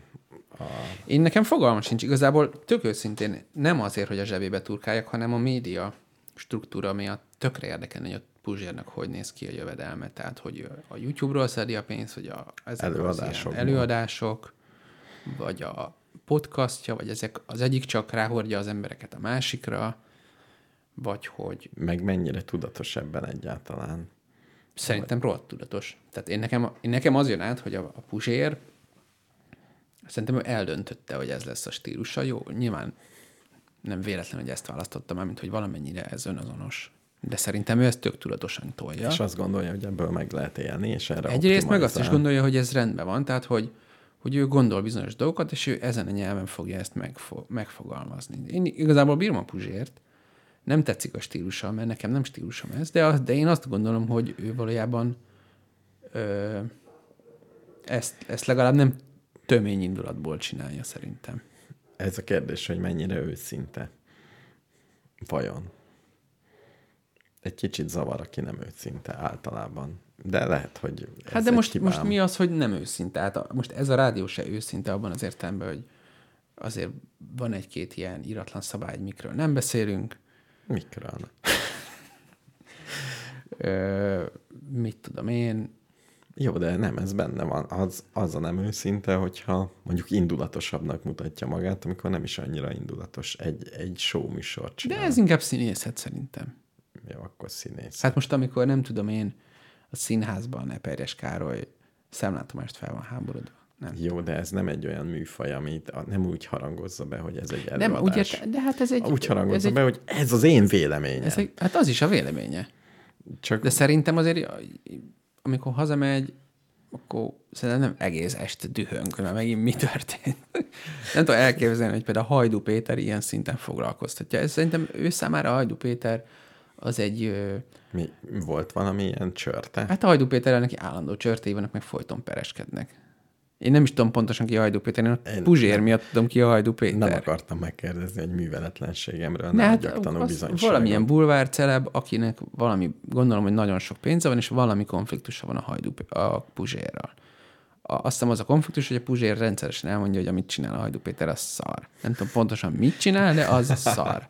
a Én nekem fogalmam sincs. Igazából tök őszintén nem azért, hogy a zsebébe turkáljak, hanem a média struktúra miatt tökre érdekelne, hogy a Puzsérnak hogy néz ki a jövedelme. Tehát, hogy a YouTube-ról szedi a pénzt, hogy a, ezek Előadásokból. előadások, vagy a podcastja, vagy ezek az egyik csak ráhordja az embereket a másikra, vagy hogy meg mennyire tudatos ebben egyáltalán. Szerintem rohadt tudatos. Tehát én nekem, én nekem az jön át, hogy a, a Puzsér szerintem ő eldöntötte, hogy ez lesz a stílusa. Jó, nyilván nem véletlen, hogy ezt választotta már, mint hogy valamennyire ez önazonos. De szerintem ő ezt tök tudatosan tolja. Ja. És azt gondolja, hogy ebből meg lehet élni, és erre Egyrészt meg azt is gondolja, hogy ez rendben van, tehát hogy, hogy ő gondol bizonyos dolgokat, és ő ezen a nyelven fogja ezt megfo- megfogalmazni. Én igazából bírom a Puzsért, nem tetszik a stílusa, mert nekem nem stílusom ez, de, az, de én azt gondolom, hogy ő valójában ö, ezt, ezt legalább nem tömény indulatból csinálja szerintem. Ez a kérdés, hogy mennyire őszinte. Vajon? Egy kicsit zavar, aki nem őszinte általában. De lehet, hogy ez Hát de most, hibám. most mi az, hogy nem őszinte? Hát most ez a rádió se őszinte abban az értelemben, hogy azért van egy-két ilyen iratlan szabály, mikről nem beszélünk, Mikről? Ö, mit tudom én, Jó, de nem, ez benne van. Az, az a nem őszinte, hogyha mondjuk indulatosabbnak mutatja magát, amikor nem is annyira indulatos. Egy, egy show műsor de csinál. ez inkább színészet szerintem. Jó, akkor színész. Hát most, amikor nem tudom én, a színházban Eperjes Károly szemlátomást fel van háborodva. Nem. Jó, de ez nem egy olyan műfaj, amit a- nem úgy harangozza be, hogy ez egy Nem, előadás. úgy érte, de hát ez egy... Úgy ez harangozza egy, be, hogy ez az én véleményem. ez egy, hát az is a véleménye. Csak De szerintem azért, amikor hazamegy, akkor szerintem nem egész este dühöng, már megint mi történt. nem tudom elképzelni, hogy például Hajdú Péter ilyen szinten foglalkoztatja. Ez szerintem ő számára Hajdú Péter az egy... ö, mi, volt valami ilyen csörte? Hát a Hajdú Péterrel neki állandó csörtei vannak, meg folyton pereskednek. Én nem is tudom pontosan ki a Hajdú Péter, én a Én Puzsér nem- miatt tudom ki a Hajdú Péter. Nem akartam megkérdezni, hogy műveletlenségemről Ne, nem hát az bizonyságot. valamilyen bulvár celeb, akinek valami, gondolom, hogy nagyon sok pénze van, és valami konfliktusa van a hajdú, a Puzsérral. A, azt hiszem az a konfliktus, hogy a Puzsér rendszeresen elmondja, hogy amit csinál a Hajdú Péter, az szar. Nem tudom pontosan mit csinál, de az szar.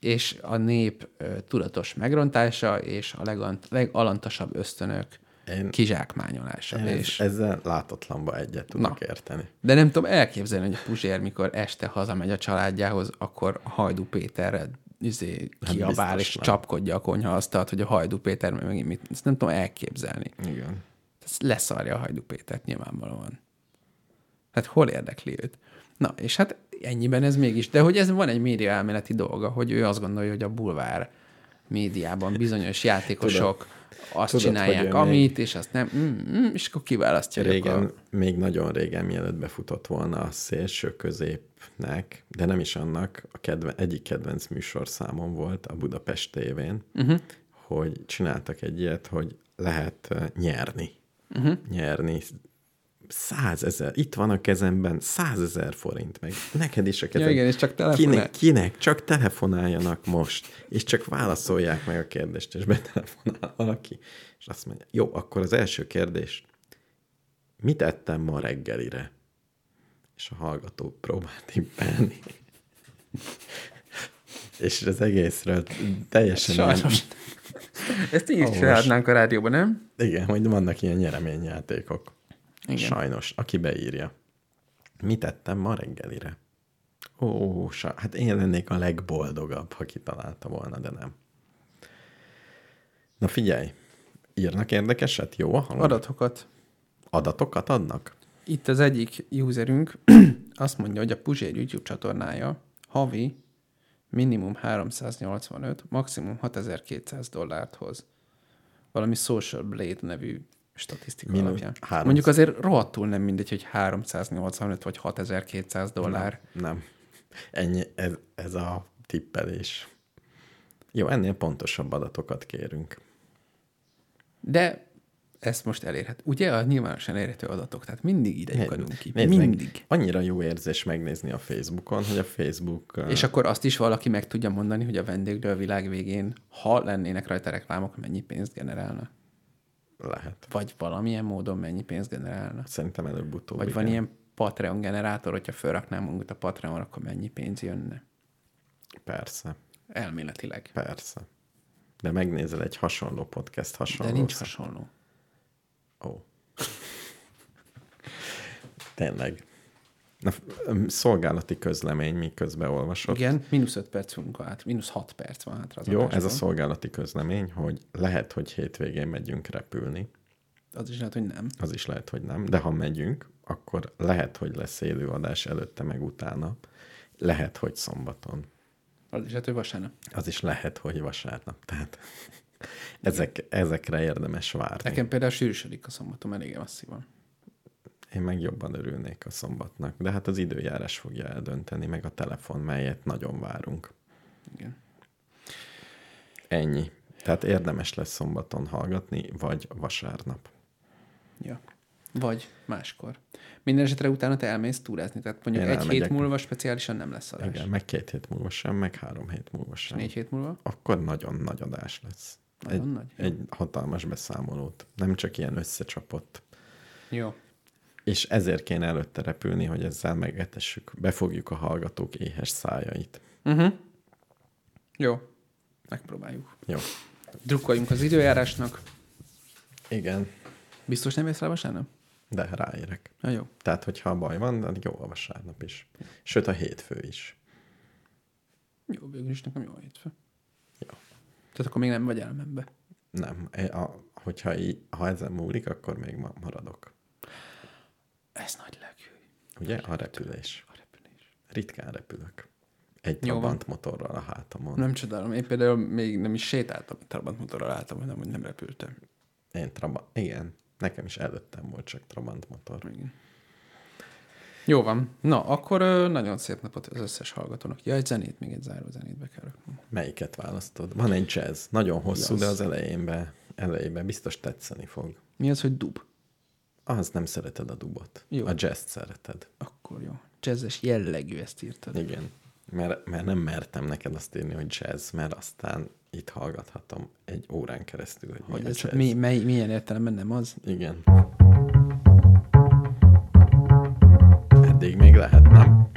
És a nép tudatos megrontása, és a legant, legalantasabb ösztönök Én- kizsákmányolása. Ez, és, ezzel látatlanba egyet tudok Na. érteni. de nem tudom elképzelni, hogy a Puzsér, mikor este hazamegy a családjához, akkor a Hajdú Péterre izé, kiabál és nem. csapkodja a konyhaasztalt, hogy a Hajdú Péter meg megint mit. Ezt nem tudom elképzelni. Igen. Ez leszarja a Hajdú Pétert nyilvánvalóan. Hát hol érdekli őt? Na, és hát ennyiben ez mégis. De hogy ez van egy média elméleti dolga, hogy ő azt gondolja, hogy a bulvár médiában bizonyos játékosok azt tudod, csinálják, hogy ő amit, és azt nem, mm, mm, és akkor kiválasztja. Régen, akkor- még nagyon régen, mielőtt befutott volna a szélső középnek, de nem is annak, a kedve, egyik kedvenc műsorszámom volt a Budapest tévén, uh-huh. hogy csináltak egy ilyet, hogy lehet uh, nyerni. Uh-huh. Nyerni százezer, itt van a kezemben százezer forint, meg neked is a kezemben. igen, és csak telefonál. Kinek, kinek? Csak telefonáljanak most, és csak válaszolják meg a kérdést, és betelefonál valaki, és azt mondja, jó, akkor az első kérdés, mit ettem ma reggelire? És a hallgató próbál tippelni. és az egészről teljesen Sajnos. Ezt így is csinálhatnánk a rádióban, nem? igen, hogy vannak ilyen nyereményjátékok. Igen. Sajnos, aki beírja. Mit ettem ma reggelire? Ó, sa, hát én lennék a legboldogabb, ha kitalálta volna, de nem. Na figyelj, írnak érdekeset? Jó a halad? Adatokat. Adatokat adnak? Itt az egyik userünk azt mondja, hogy a Puzsér YouTube csatornája havi minimum 385, maximum 6200 dollárt hoz. Valami Social Blade nevű statisztika Minus alapján. 300. Mondjuk azért rohadtul nem mindegy, hogy 385 vagy 6200 dollár. Nem. Ennyi, ez, ez a tippelés. Jó, ennél pontosabb adatokat kérünk. De ezt most elérhet. Ugye a nyilvánosan elérhető adatok, tehát mindig ide lyukadunk ki. Nézd meg, mindig. Annyira jó érzés megnézni a Facebookon, hogy a Facebook... És akkor azt is valaki meg tudja mondani, hogy a vendéglő a világ végén, ha lennének rajta reklámok, mennyi pénzt generálna. Lehet. Vagy valamilyen módon mennyi pénzt generálna. Szerintem előbb-utóbb. Vagy van igen. ilyen Patreon generátor, hogyha felraknám magunkat a Patreon, akkor mennyi pénz jönne? Persze, Elméletileg. persze. De megnézel egy hasonló podcast, De hasonló... nincs szem- hasonló. Ó. Tényleg. Na, szolgálati közlemény, miközben olvasod. Igen, mínusz 5 perc fogunk át, mínusz 6 perc van hátra Jó, ez a szolgálati közlemény, hogy lehet, hogy hétvégén megyünk repülni. Az is lehet, hogy nem. Az is lehet, hogy nem. De ha megyünk, akkor lehet, hogy lesz élőadás előtte meg utána. Lehet, hogy szombaton. Az is lehet, hogy vasárnap. Az is lehet, hogy vasárnap. Tehát ezek, ezekre érdemes várni. Nekem például sűrűsödik a szombatom elég masszívan. Én meg jobban örülnék a szombatnak. De hát az időjárás fogja eldönteni, meg a telefon, melyet nagyon várunk. Igen. Ennyi. Tehát érdemes lesz szombaton hallgatni, vagy vasárnap. Ja. Vagy máskor. Minden esetre utána te elmész túrázni, tehát mondjuk Én egy elmegyek. hét múlva speciálisan nem lesz adás. Igen, meg két hét múlva sem, meg három hét múlva sem. Négy hét múlva? Akkor nagyon nagy adás lesz. Nagyon egy, nagy? Egy hatalmas beszámolót. Nem csak ilyen összecsapott. Jó. És ezért kéne előtte repülni, hogy ezzel megetessük, befogjuk a hallgatók éhes szájait. Uh-huh. Jó. Megpróbáljuk. Jó. Drukkoljunk az időjárásnak. Igen, Biztos nem rá vasárnap? de ráérek. Na jó. Tehát, hogyha baj van, de jó a vasárnap is. Sőt, a hétfő is. Jó, végül is nekem jó a hétfő. Jó. Tehát akkor még nem vagy elmenve. Nem. A, hogyha így, ha ezen múlik, akkor még ma maradok. Ez nagy lelkű. Ugye? A repülés. A repülés. Ritkán repülök. Egy Jó. Trabant motorral a hátamon. Nem csodálom. Én például még nem is sétáltam, Trabant motorral álltam, hanem hogy nem repültem. Én Trabant, igen. Nekem is előttem volt csak Trabant motor. Igen. Jó van. Na, akkor ö, nagyon szép napot az összes hallgatónak. Ja, egy zenét, még egy záró zenét be kell raknom. Melyiket választod? Van egy jazz. Nagyon hosszú, Jazz. de az elejénbe, elejébe biztos tetszeni fog. Mi az, hogy dub? Az nem szereted a dubot. Jó. A jazz szereted. Akkor jó. Jazzes jellegű ezt írtad. Igen. Mert, mert nem mertem neked azt írni, hogy jazz, mert aztán itt hallgathatom egy órán keresztül, hogy, Hogy milyen ez jazz. mi, mely, milyen értelemben nem az? Igen. Eddig még lehet, nem?